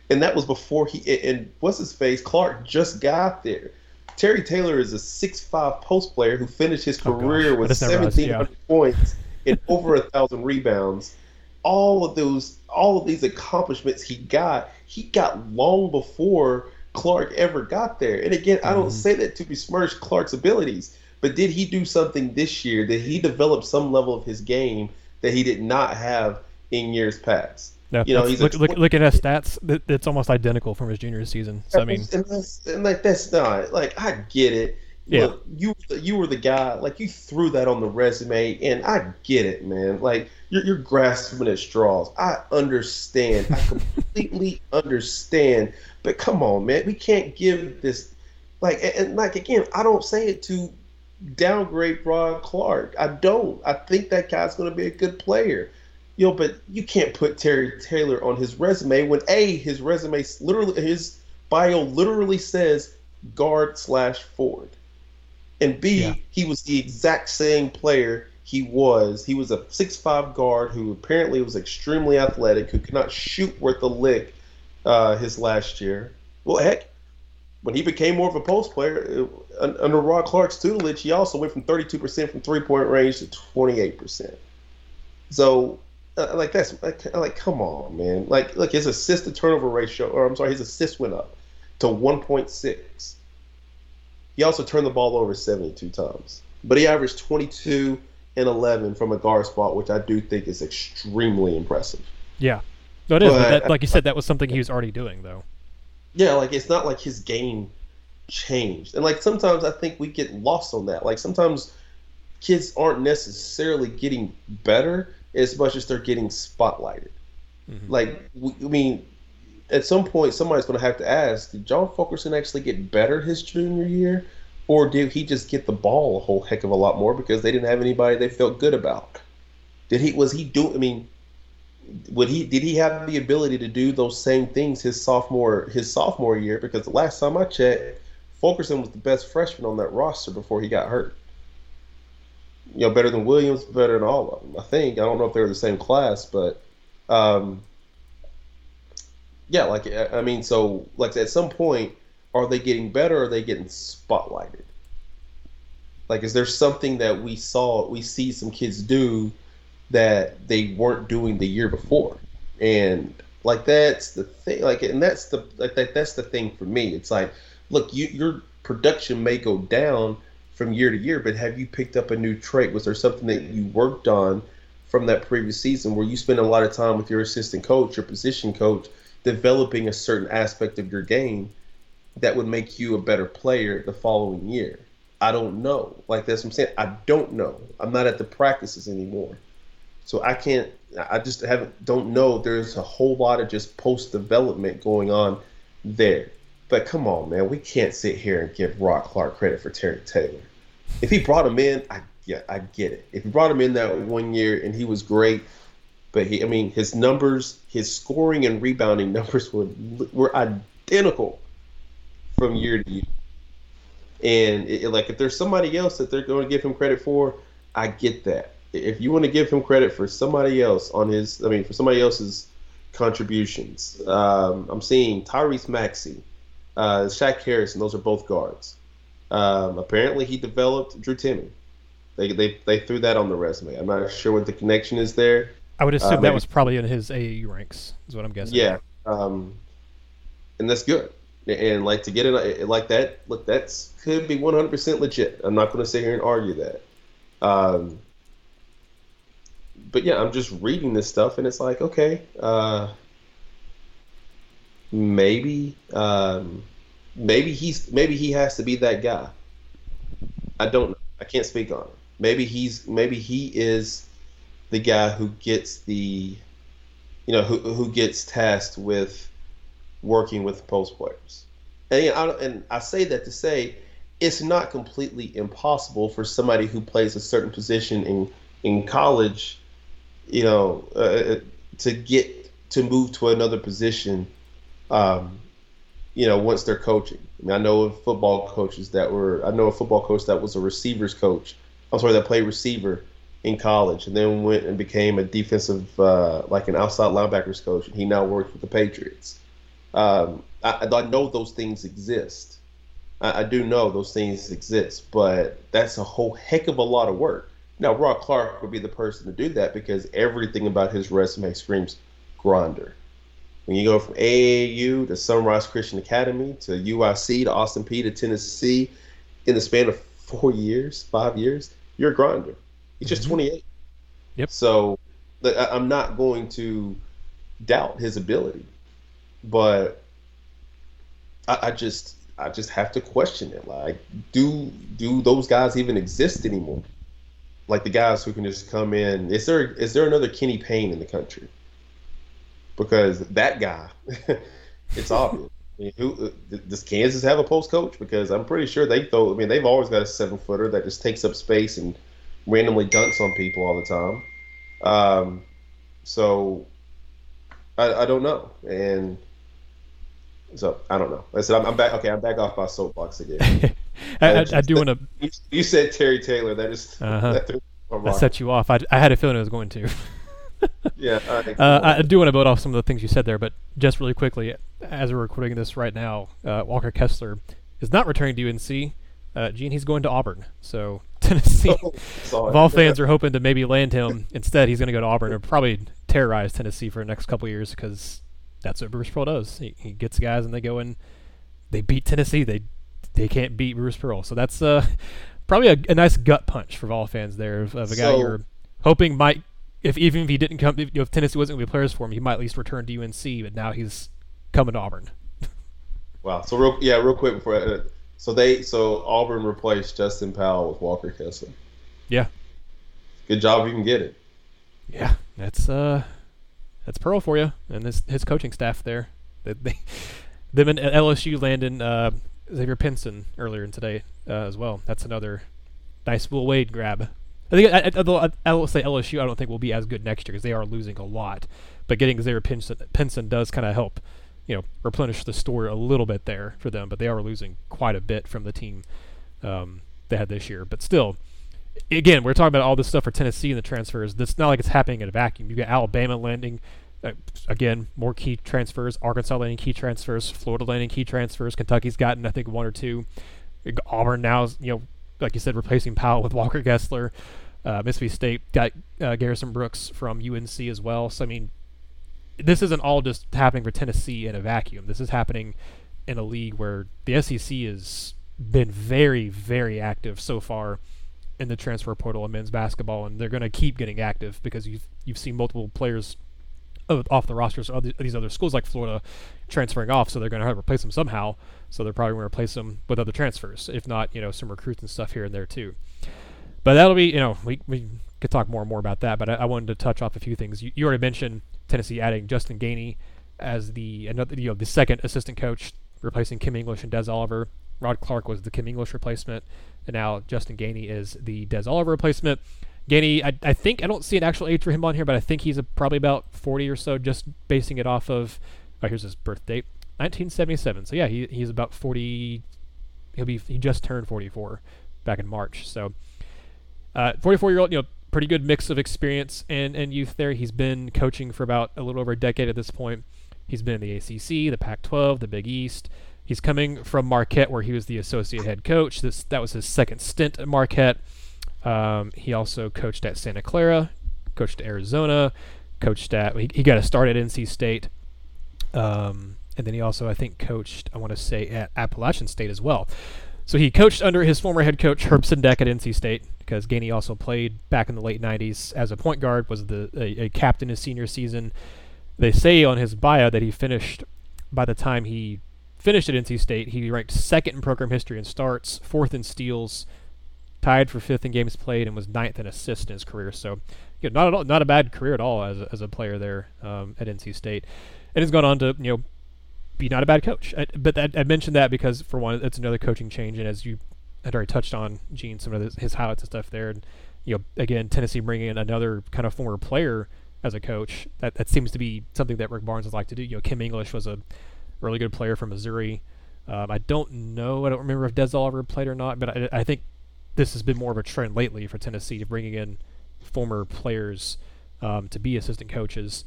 Speaker 2: and that was before he and what's his face Clark just got there. Terry Taylor is a six-five post player who finished his oh, career with 1,700 yeah. points and over a thousand rebounds. All of those, all of these accomplishments he got, he got long before Clark ever got there. And again, I don't mm-hmm. say that to besmirch Clark's abilities, but did he do something this year? Did he develop some level of his game that he did not have in years past?
Speaker 1: No, you know, he's look, 20, look, look at his stats. It's almost identical from his junior season. So I mean,
Speaker 2: and, that's, and like that's not like I get it. Yeah. Look, you you were the guy. Like you threw that on the resume, and I get it, man. Like you're, you're grasping at straws. I understand. I completely understand. But come on, man. We can't give this like and, and like again. I don't say it to downgrade Rod Clark. I don't. I think that guy's going to be a good player. Yo, but you can't put Terry Taylor on his resume when a his resume literally his bio literally says guard slash forward, and b yeah. he was the exact same player he was. He was a six five guard who apparently was extremely athletic, who could not shoot worth a lick uh, his last year. Well, heck, when he became more of a post player uh, under Rod Clark's tutelage, he also went from 32% from three point range to 28%. So uh, like that's like, like come on, man. Like look, his assist to turnover ratio, or I'm sorry, his assist went up to 1.6. He also turned the ball over 72 times, but he averaged 22 and 11 from a guard spot, which I do think is extremely impressive.
Speaker 1: Yeah, no, it is. That, like you said, that was something he was already doing, though.
Speaker 2: Yeah, like it's not like his game changed, and like sometimes I think we get lost on that. Like sometimes kids aren't necessarily getting better as much as they're getting spotlighted. Mm-hmm. Like, I mean, at some point, somebody's going to have to ask: Did John Fulkerson actually get better his junior year, or did he just get the ball a whole heck of a lot more because they didn't have anybody they felt good about? Did he was he do? I mean, would he did he have the ability to do those same things his sophomore his sophomore year? Because the last time I checked, Fulkerson was the best freshman on that roster before he got hurt. You know, better than Williams, better than all of them. I think I don't know if they were the same class, but um, yeah, like I mean, so like at some point, are they getting better? or Are they getting spotlighted? Like, is there something that we saw, we see some kids do that they weren't doing the year before? And like that's the thing. Like, and that's the like that, that's the thing for me. It's like, look, you, your production may go down from year to year, but have you picked up a new trait? Was there something that you worked on from that previous season where you spend a lot of time with your assistant coach, your position coach? Developing a certain aspect of your game that would make you a better player the following year. I don't know. Like that's what I'm saying. I don't know. I'm not at the practices anymore. So I can't I just haven't don't know there's a whole lot of just post development going on there. But come on, man, we can't sit here and give Rod Clark credit for Terry Taylor. If he brought him in, I yeah, I get it. If he brought him in that one year and he was great, but he, I mean, his numbers, his scoring and rebounding numbers were were identical from year to year. And it, like, if there's somebody else that they're going to give him credit for, I get that. If you want to give him credit for somebody else on his, I mean, for somebody else's contributions, um, I'm seeing Tyrese Maxey, uh, Shaq Harrison. Those are both guards. Um, apparently, he developed Drew Timme. They, they, they threw that on the resume. I'm not sure what the connection is there.
Speaker 1: I would assume uh, that was probably in his AAU ranks, is what I'm guessing.
Speaker 2: Yeah, um, and that's good. And like to get it like that, look, that's could be 100% legit. I'm not going to sit here and argue that. Um, but yeah, I'm just reading this stuff, and it's like, okay, uh, maybe, um, maybe he's maybe he has to be that guy. I don't know. I can't speak on it. Maybe he's maybe he is the guy who gets the, you know, who who gets tasked with working with post players. And you know, I, and I say that to say it's not completely impossible for somebody who plays a certain position in in college, you know, uh, uh to get to move to another position. Um, you know, once they're coaching. I mean, I know of football coaches that were. I know a football coach that was a receivers coach. I'm sorry, that played receiver in college, and then went and became a defensive, uh, like an outside linebackers coach. He now works with the Patriots. Um, I, I, know those things exist. I, I, do know those things exist, but that's a whole heck of a lot of work. Now, Rod Clark would be the person to do that because everything about his resume screams grinder. When you go from AAU to Sunrise Christian Academy to UIC to Austin Peay to Tennessee in the span of four years, five years, you're a grinder. He's just mm-hmm. 28.
Speaker 1: Yep.
Speaker 2: So I'm not going to doubt his ability, but I, I just I just have to question it. Like, do do those guys even exist anymore? Like the guys who can just come in. Is there is there another Kenny Payne in the country? Because that guy, it's obvious. I mean, who uh, does Kansas have a post coach? Because I'm pretty sure they throw. I mean, they've always got a seven footer that just takes up space and randomly dunks on people all the time. Um, so I, I don't know, and so I don't know. I said I'm, I'm back. Okay, I'm back off my soapbox again.
Speaker 1: I, I, I, do want to.
Speaker 2: You, you, said Terry Taylor. That just uh-huh.
Speaker 1: that, that set you off. I, I had a feeling it was going to.
Speaker 2: yeah,
Speaker 1: uh, I do want to build off some of the things you said there, but just really quickly, as we're recording this right now, uh, Walker Kessler is not returning to UNC. Uh, Gene, he's going to Auburn. So Tennessee, oh, all fans are hoping to maybe land him. Instead, he's going to go to Auburn and probably terrorize Tennessee for the next couple years because that's what Bruce Pearl does. He, he gets guys and they go and they beat Tennessee. They they can't beat Bruce Pearl. So that's uh, probably a, a nice gut punch for Vol fans there of, of a guy so, you're hoping might, if even if he didn't come, if, you know, if Tennessee wasn't going to be players for him, he might at least return to UNC. But now he's coming to Auburn.
Speaker 2: wow. So real yeah, real quick before. Uh, so they so Auburn replaced Justin Powell with Walker Kessler.
Speaker 1: Yeah.
Speaker 2: Good job if you can get it.
Speaker 1: Yeah, that's uh that's Pearl for you and his his coaching staff there. They, they, them and LSU landing uh, Xavier Pinson earlier in today uh, as well. That's another nice Will Wade grab. I think I, I, I, will say LSU. I don't think will be as good next year because they are losing a lot. But getting Xavier Pinson, Pinson does kind of help, you know, replenish the store a little bit there for them. But they are losing quite a bit from the team um, they had this year. But still, again, we're talking about all this stuff for Tennessee and the transfers. It's not like it's happening in a vacuum. You got Alabama landing. Uh, again, more key transfers. Arkansas landing key transfers. Florida landing key transfers. Kentucky's gotten, I think, one or two. Auburn now, you know, like you said, replacing Powell with Walker Kessler. Uh, Mississippi State got uh, Garrison Brooks from UNC as well. So I mean, this isn't all just happening for Tennessee in a vacuum. This is happening in a league where the SEC has been very, very active so far in the transfer portal in men's basketball, and they're going to keep getting active because you've you've seen multiple players off the rosters of these other schools like Florida transferring off, so they're going to have to replace them somehow. So they're probably going to replace them with other transfers, if not, you know, some recruits and stuff here and there too. But that'll be, you know, we, we could talk more and more about that. But I, I wanted to touch off a few things. You, you already mentioned Tennessee adding Justin Gainey as the another, you know, the second assistant coach, replacing Kim English and Des Oliver. Rod Clark was the Kim English replacement, and now Justin Gainey is the Des Oliver replacement. Gainey, I, I think I don't see an actual age for him on here, but I think he's a, probably about 40 or so, just basing it off of. Oh, here's his birth date, 1977. So yeah, he, he's about 40. He'll be he just turned 44 back in March. So, uh, 44 year old, you know, pretty good mix of experience and and youth there. He's been coaching for about a little over a decade at this point. He's been in the ACC, the Pac-12, the Big East. He's coming from Marquette, where he was the associate head coach. This that was his second stint at Marquette. Um, he also coached at Santa Clara, coached at Arizona, coached at. He, he got a start at NC State, um, and then he also I think coached. I want to say at Appalachian State as well. So he coached under his former head coach Herb Sendek at NC State because Gainey also played back in the late '90s as a point guard. Was the a, a captain his senior season. They say on his bio that he finished by the time he finished at NC State, he ranked second in program history in starts, fourth in steals, tied for fifth in games played, and was ninth in assists in his career. So, you know, not all, not a bad career at all as a, as a player there um, at NC State, and he's gone on to you know be not a bad coach. I, but that, I mentioned that because for one, it's another coaching change, and as you had already touched on, Gene, some of his, his highlights and stuff there, and you know, again, Tennessee bringing in another kind of former player as a coach. That that seems to be something that Rick Barnes would like to do. You know, Kim English was a really good player from Missouri. Um, I don't know. I don't remember if Des Oliver played or not, but I, I, think this has been more of a trend lately for Tennessee, to bringing in former players um, to be assistant coaches.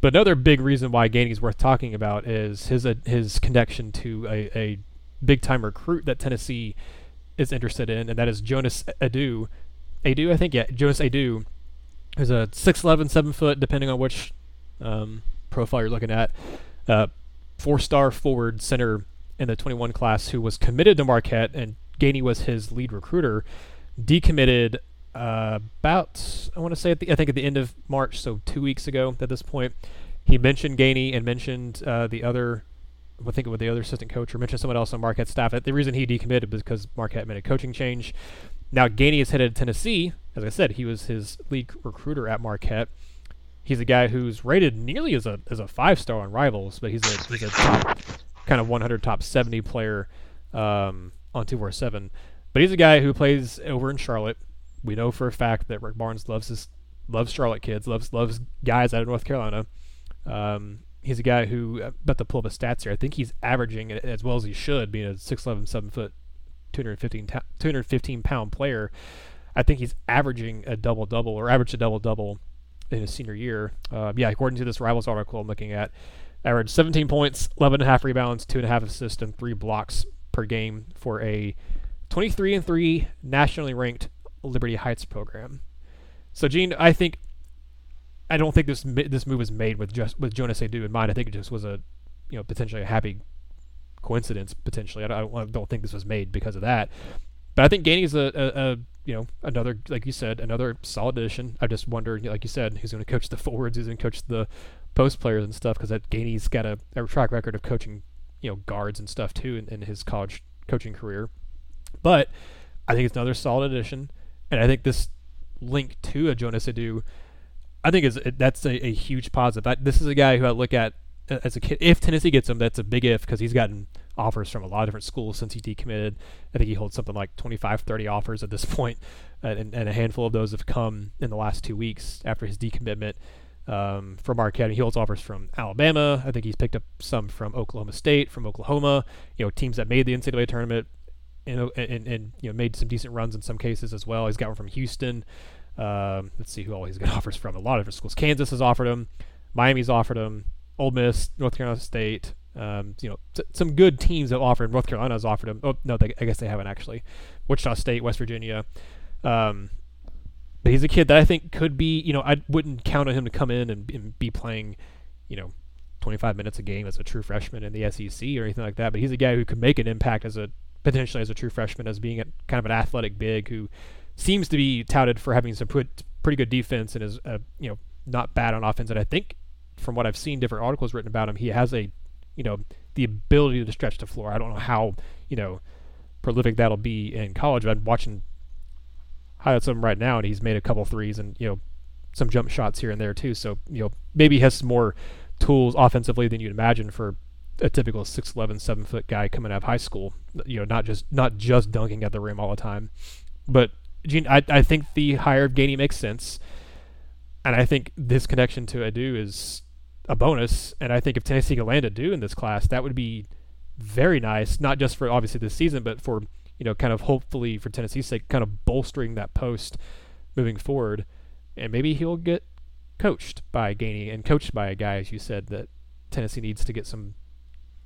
Speaker 1: But another big reason why Gainey's worth talking about is his uh, his connection to a, a big time recruit that Tennessee is interested in, and that is Jonas Aidoo. Aidoo, I think, yeah, Jonas Aidoo, who's a 6'11", 7 foot, depending on which um, profile you're looking at. Uh, four star forward center in the 21 class who was committed to Marquette, and Gainey was his lead recruiter, decommitted uh, about I want to say at the, I think at the end of March, so two weeks ago at this point. He mentioned Gainey and mentioned uh, the other, I think with the other assistant coach or mentioned someone else on Marquette staff. The reason he decommitted was because Marquette made a coaching change. Now Gainey is headed to Tennessee. As I said, he was his lead recruiter at Marquette. He's a guy who's rated nearly as a as a five star on Rivals, but he's a he's a top kind of 100 top 70 player um, on 247. But he's a guy who plays over in Charlotte. We know for a fact that Rick Barnes loves his loves Charlotte kids, loves loves guys out of North Carolina. Um, he's a guy who, uh, about to pull up the stats here, I think he's averaging as well as he should, being a 6'11", 7 foot, 215, 215 pound player. I think he's averaging a double double or averaged a double double in his senior year. Uh, yeah, according to this Rivals article I'm looking at, averaged 17 points, 11 and a half rebounds, two and a half assists, and three blocks per game for a 23 and three nationally ranked Liberty Heights program. So, Gene, I think I don't think this this move was made with just with Jonas Aidoo in mind. I think it just was a you know potentially a happy coincidence. Potentially, I don't, I don't think this was made because of that. But I think Gainey is a, a, a you know, another like you said, another solid addition. I just wonder like you said, who's going to coach the forwards, who's going to coach the post players and stuff, because that Gainey's got a, a, track record of coaching, you know, guards and stuff too in, in his college coaching career. But I think it's another solid addition, and I think this link to a Jonas Aidoo I think is that's a, a huge positive. I, this is a guy who I look at as a kid. If Tennessee gets him, that's a big if because he's gotten offers from a lot of different schools since he decommitted. I think he holds something like 25, 30 offers at this point, and, and a handful of those have come in the last two weeks after his decommitment. Um, from Marquette, he holds offers from Alabama. I think he's picked up some from Oklahoma State, from Oklahoma. You know, teams that made the NCAA tournament, and, and, and you know made some decent runs in some cases as well. He's got one from Houston. Um, let's see who all he's got offers from. A lot of different schools. Kansas has offered him. Miami's offered him. Ole Miss, North Carolina State, um, you know, t- some good teams have offered. North Carolina has offered him. Oh no, they, I guess they haven't actually. Wichita State, West Virginia. Um, but he's a kid that I think could be. You know, I wouldn't count on him to come in and, and be playing, you know, 25 minutes a game as a true freshman in the SEC or anything like that. But he's a guy who could make an impact as a potentially as a true freshman, as being a, kind of an athletic big who seems to be touted for having some put, pretty good defense and is uh, you know not bad on offense. And I think from what I've seen, different articles written about him, he has a you know the ability to stretch the floor. I don't know how you know prolific that'll be in college. But I'm watching highlights of him right now, and he's made a couple threes and you know some jump shots here and there too. So you know maybe he has some more tools offensively than you'd imagine for a typical 6'11", 7 foot guy coming out of high school. You know, not just not just dunking at the rim all the time. But Gene, I I think the hire of Gainey makes sense, and I think this connection to Aidoo is a bonus. And I think if Tennessee could land Aidoo in this class, that would be very nice, not just for obviously this season, but for you know, kind of hopefully for Tennessee's sake, kind of bolstering that post moving forward. And maybe he'll get coached by Gainey and coached by a guy, as you said, that Tennessee needs to get some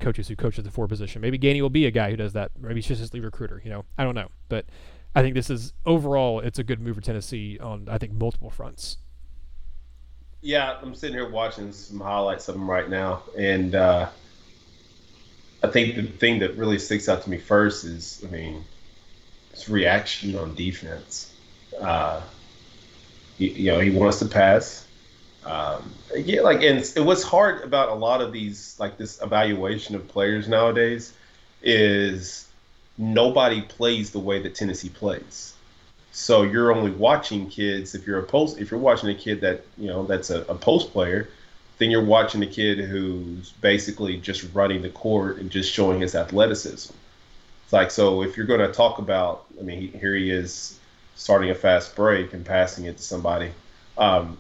Speaker 1: coaches who coach at the four position. Maybe Gainey will be a guy who does that. Maybe he's just lead recruiter. You know, I don't know, but I think this is overall it's a good move for Tennessee on I think multiple fronts.
Speaker 2: Yeah, I'm sitting here watching some highlights of him right now, and uh, I think the thing that really sticks out to me first is, I mean, his reaction on defense. Uh, he, you know, he wants to pass. Um, yeah, like, and it what's hard about a lot of these, like this evaluation of players nowadays, is nobody plays the way that Tennessee plays. So you're only watching kids if you're a post if you're watching a kid that you know that's a, a post player, then you're watching a kid who's basically just running the court and just showing his athleticism. It's like so if you're going to talk about, I mean, here he is starting a fast break and passing it to somebody. Um,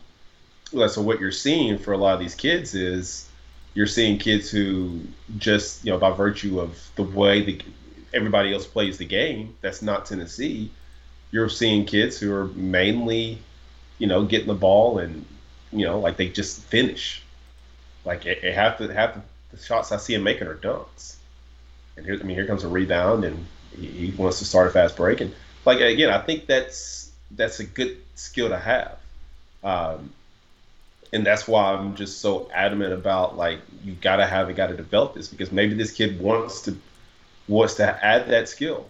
Speaker 2: so what you're seeing for a lot of these kids is you're seeing kids who just you know by virtue of the way the everybody else plays the game that's not Tennessee you're seeing kids who are mainly, you know, getting the ball and, you know, like they just finish. Like it, it half the the shots I see him making are dunks. And here, I mean, here comes a rebound, and he, he wants to start a fast break. And like again, I think that's that's a good skill to have. Um, and that's why I'm just so adamant about like you gotta have it, gotta develop this because maybe this kid wants to wants to add that skill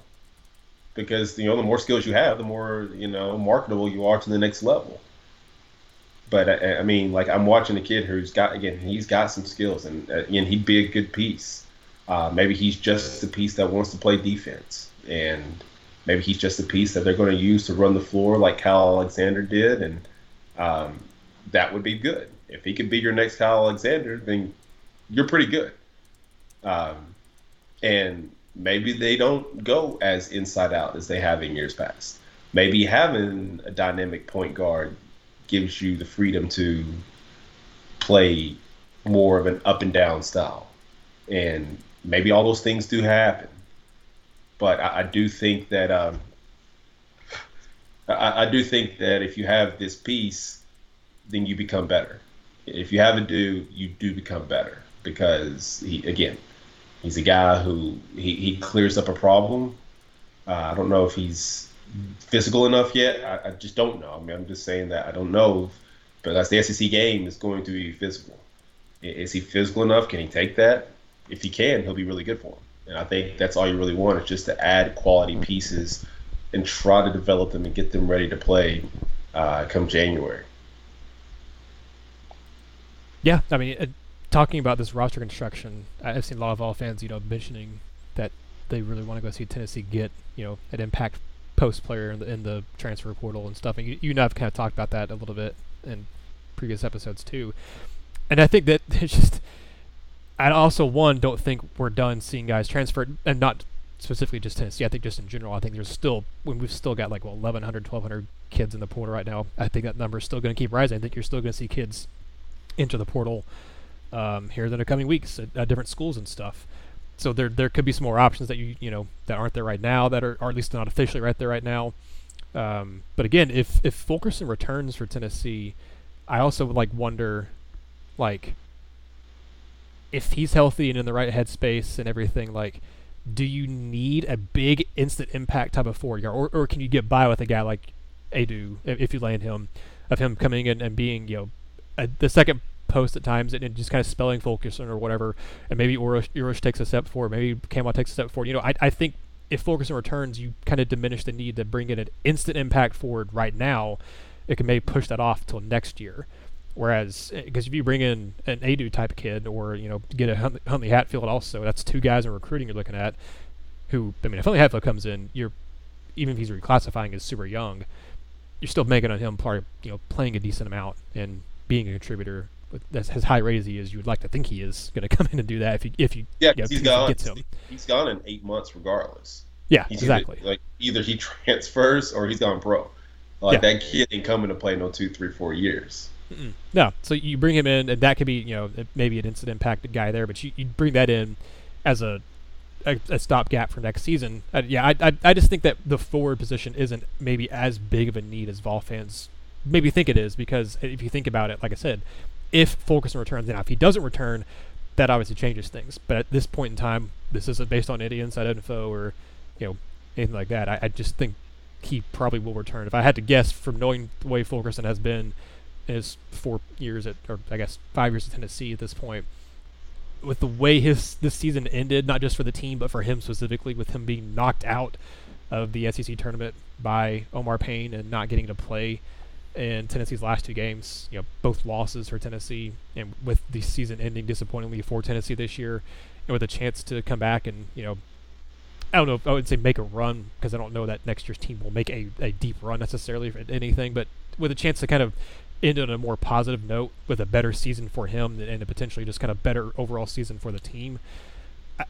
Speaker 2: because you know the more skills you have, the more you know marketable you are to the next level. But I, I mean, like I'm watching a kid who's got again, he's got some skills, and uh, and he'd be a good piece. Uh, maybe he's just a piece that wants to play defense, and maybe he's just a piece that they're going to use to run the floor like Kyle Alexander did, and um, that would be good. If he could be your next Kyle Alexander, then you're pretty good. Um, and maybe they don't go as inside out as they have in years past. Maybe having a dynamic point guard gives you the freedom to play more of an up and down style. And maybe all those things do happen. But I, I do think that um, I, I, do think that if you have this piece, then you become better. If you have a do, you do become better because he again He's a guy who he, he clears up a problem. Uh, I don't know if he's physical enough yet. I, I, just don't know. I mean, I'm just saying that I don't know. But that's the SEC game is going to be physical. Is he physical enough? Can he take that? If he can, he'll be really good for him. And I think that's all you really want is just to add quality pieces and try to develop them and get them ready to play uh, come January.
Speaker 1: Yeah, I mean, uh, talking about this roster construction, I've seen a lot of all fans, you know, mentioning that they really want to go see Tennessee get, you know, an impact post player in the, in the transfer portal and stuff. And you, you know, I've kind of talked about that a little bit in previous episodes too. And I think that it's just I also one don't think we're done seeing guys transfer, and not specifically just Tennessee. I think just in general, I think there's still when we've still got like well 1,100, 1,200 kids in the portal right now. I think that number is still going to keep rising. I think you're still going to see kids into the portal um, here in the coming weeks at, at, different schools and stuff. So there there could be some more options that you you know that aren't there right now that are or at least not officially right there right now. Um, but again, if if Fulkerson returns for Tennessee, I also would like wonder like if he's healthy and in the right headspace and everything, like, do you need a big instant impact type of forward or, or can you get by with a guy like Aidoo if you land him, of him coming in and being, you know, a, the second post at times and, and, just kind of spelling Fulkerson or whatever, and maybe Uros, takes a step forward, maybe Campbell takes a step forward. You know, I, I think if Fulkerson returns, you kind of diminish the need to bring in an instant impact forward right now. It can maybe push that off till next year. Whereas, because eh, if you bring in an Aidoo type kid, or you know, get a Huntley Hatfield also, that's two guys in recruiting you're looking at. Who I mean, if Huntley Hatfield comes in, you're even if he's reclassifying as super young, you're still making on him part, you know, playing a decent amount and being a contributor. That's as high rate as he is, you would like to think he is going to come in and do that if you if you
Speaker 2: yeah, you know, he's gone. Gets him. He's gone in eight months regardless.
Speaker 1: Yeah,
Speaker 2: he's
Speaker 1: exactly.
Speaker 2: Either, like either he transfers or he's gone pro. Like yeah. that kid ain't coming to play no two, three, four years.
Speaker 1: Mm-mm. No, so you bring him in, and that could be you know maybe an instant impact guy there, but you, you bring that in as a a, a stopgap for next season. Uh, yeah, I, I I just think that the forward position isn't maybe as big of a need as Vol fans maybe think it is because if you think about it, like I said, if Fulkerson returns, now if he doesn't return, that obviously changes things. But at this point in time, this isn't based on any inside info or you know anything like that. I, I just think he probably will return. If I had to guess from knowing the way Fulkerson has been his four years at, or I guess five years at Tennessee at this point, with the way his this season ended, not just for the team but for him specifically, with him being knocked out of the SEC tournament by Omar Payne and not getting to play in Tennessee's last two games, you know, both losses for Tennessee, and with the season ending disappointingly for Tennessee this year, and with a chance to come back and you know I don't know if I would say make a run because I don't know that next year's team will make a, a deep run necessarily for anything, but with a chance to kind of end on a more positive note with a better season for him and a potentially just kind of better overall season for the team.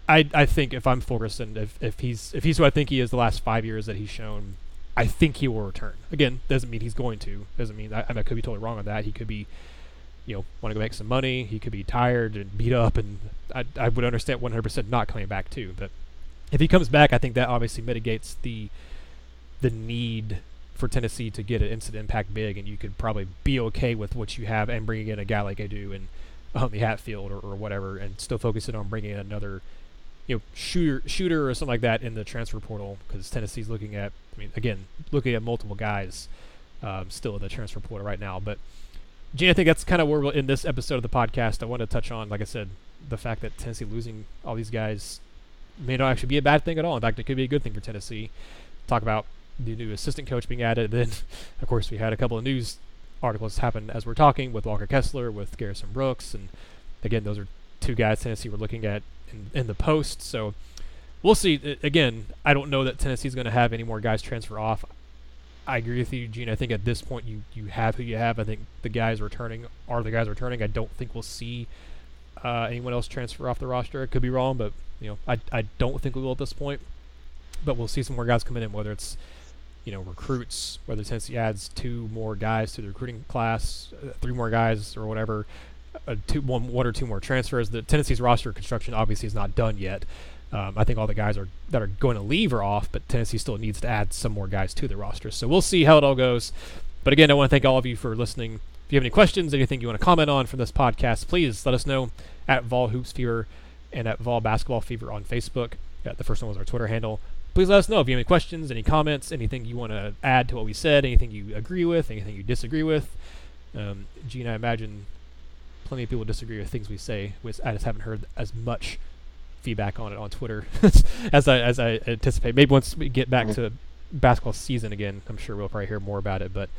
Speaker 1: I, I think if I'm Fulkerson, if, if he's if he's who I think he is the last five years that he's shown, I think he will return. Again, doesn't mean he's going to. Doesn't mean I, I, could be totally wrong on that. He could be, you know, want to go make some money. He could be tired and beat up, and I, I would understand 100% not coming back too. But if he comes back, I think that obviously mitigates the the need for Tennessee to get an instant impact big, and you could probably be okay with what you have and bringing in a guy like Aidoo and Huntley Hatfield or, or whatever, and still focusing on bringing in another you know shooter shooter or something like that in the transfer portal because Tennessee's looking at I mean again looking at multiple guys um, still in the transfer portal right now. But Gene I think that's kind of where we're in this episode of the podcast. I want to touch on like I said the fact that Tennessee losing all these guys may not actually be a bad thing at all. In fact it could be a good thing for Tennessee. Talk about the new assistant coach being added. Then, of course, we had a couple of news articles happen as we're talking with Walker Kessler, with Garrison Brooks, and again, those are two guys Tennessee we're looking at in, in the post. So we'll see. Again, I don't know that Tennessee's going to have any more guys transfer off. I agree with you, Gene. I think at this point you you have who you have. I think the guys returning are the guys returning. I don't think we'll see uh, anyone else transfer off the roster. I could be wrong, but you know I I don't think we will at this point. But we'll see some more guys coming in, whether it's you know, recruits, whether Tennessee adds two more guys to the recruiting class, uh, three more guys or whatever, uh, two, one, one or two more transfers. The Tennessee's roster construction obviously is not done yet. Um, I think all the guys are that are going to leave are off, but Tennessee still needs to add some more guys to the roster. So we'll see how it all goes. But again, I want to thank all of you for listening. If you have any questions, anything you want to comment on from this podcast, please let us know at Vol Hoops Fever and at Vol Basketball Fever on Facebook. Yeah, the first one was our Twitter handle please let us know if you have any questions, any comments, anything you want to add to what we said, anything you agree with, anything you disagree with. Um, Gene, I imagine plenty of people disagree with things we say. Which I just haven't heard as much feedback on it on Twitter as I as I anticipate. Maybe once we get back mm-hmm. to basketball season again, I'm sure we'll probably hear more about it. But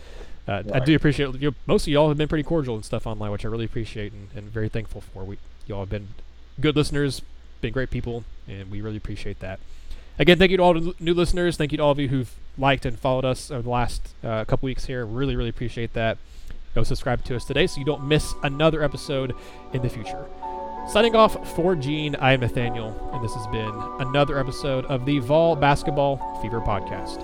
Speaker 1: uh, right. I do appreciate you know, most of y'all have been pretty cordial and stuff online, which I really appreciate and, and very thankful for. We y'all have been good listeners, been great people, and we really appreciate that. Again, thank you to all the new listeners. Thank you to all of you who've liked and followed us over the last uh, couple weeks here. Really, really appreciate that. Go subscribe to us today so you don't miss another episode in the future. Signing off for Gene, I am Nathanael, and this has been another episode of the Vol Basketball Fever Podcast.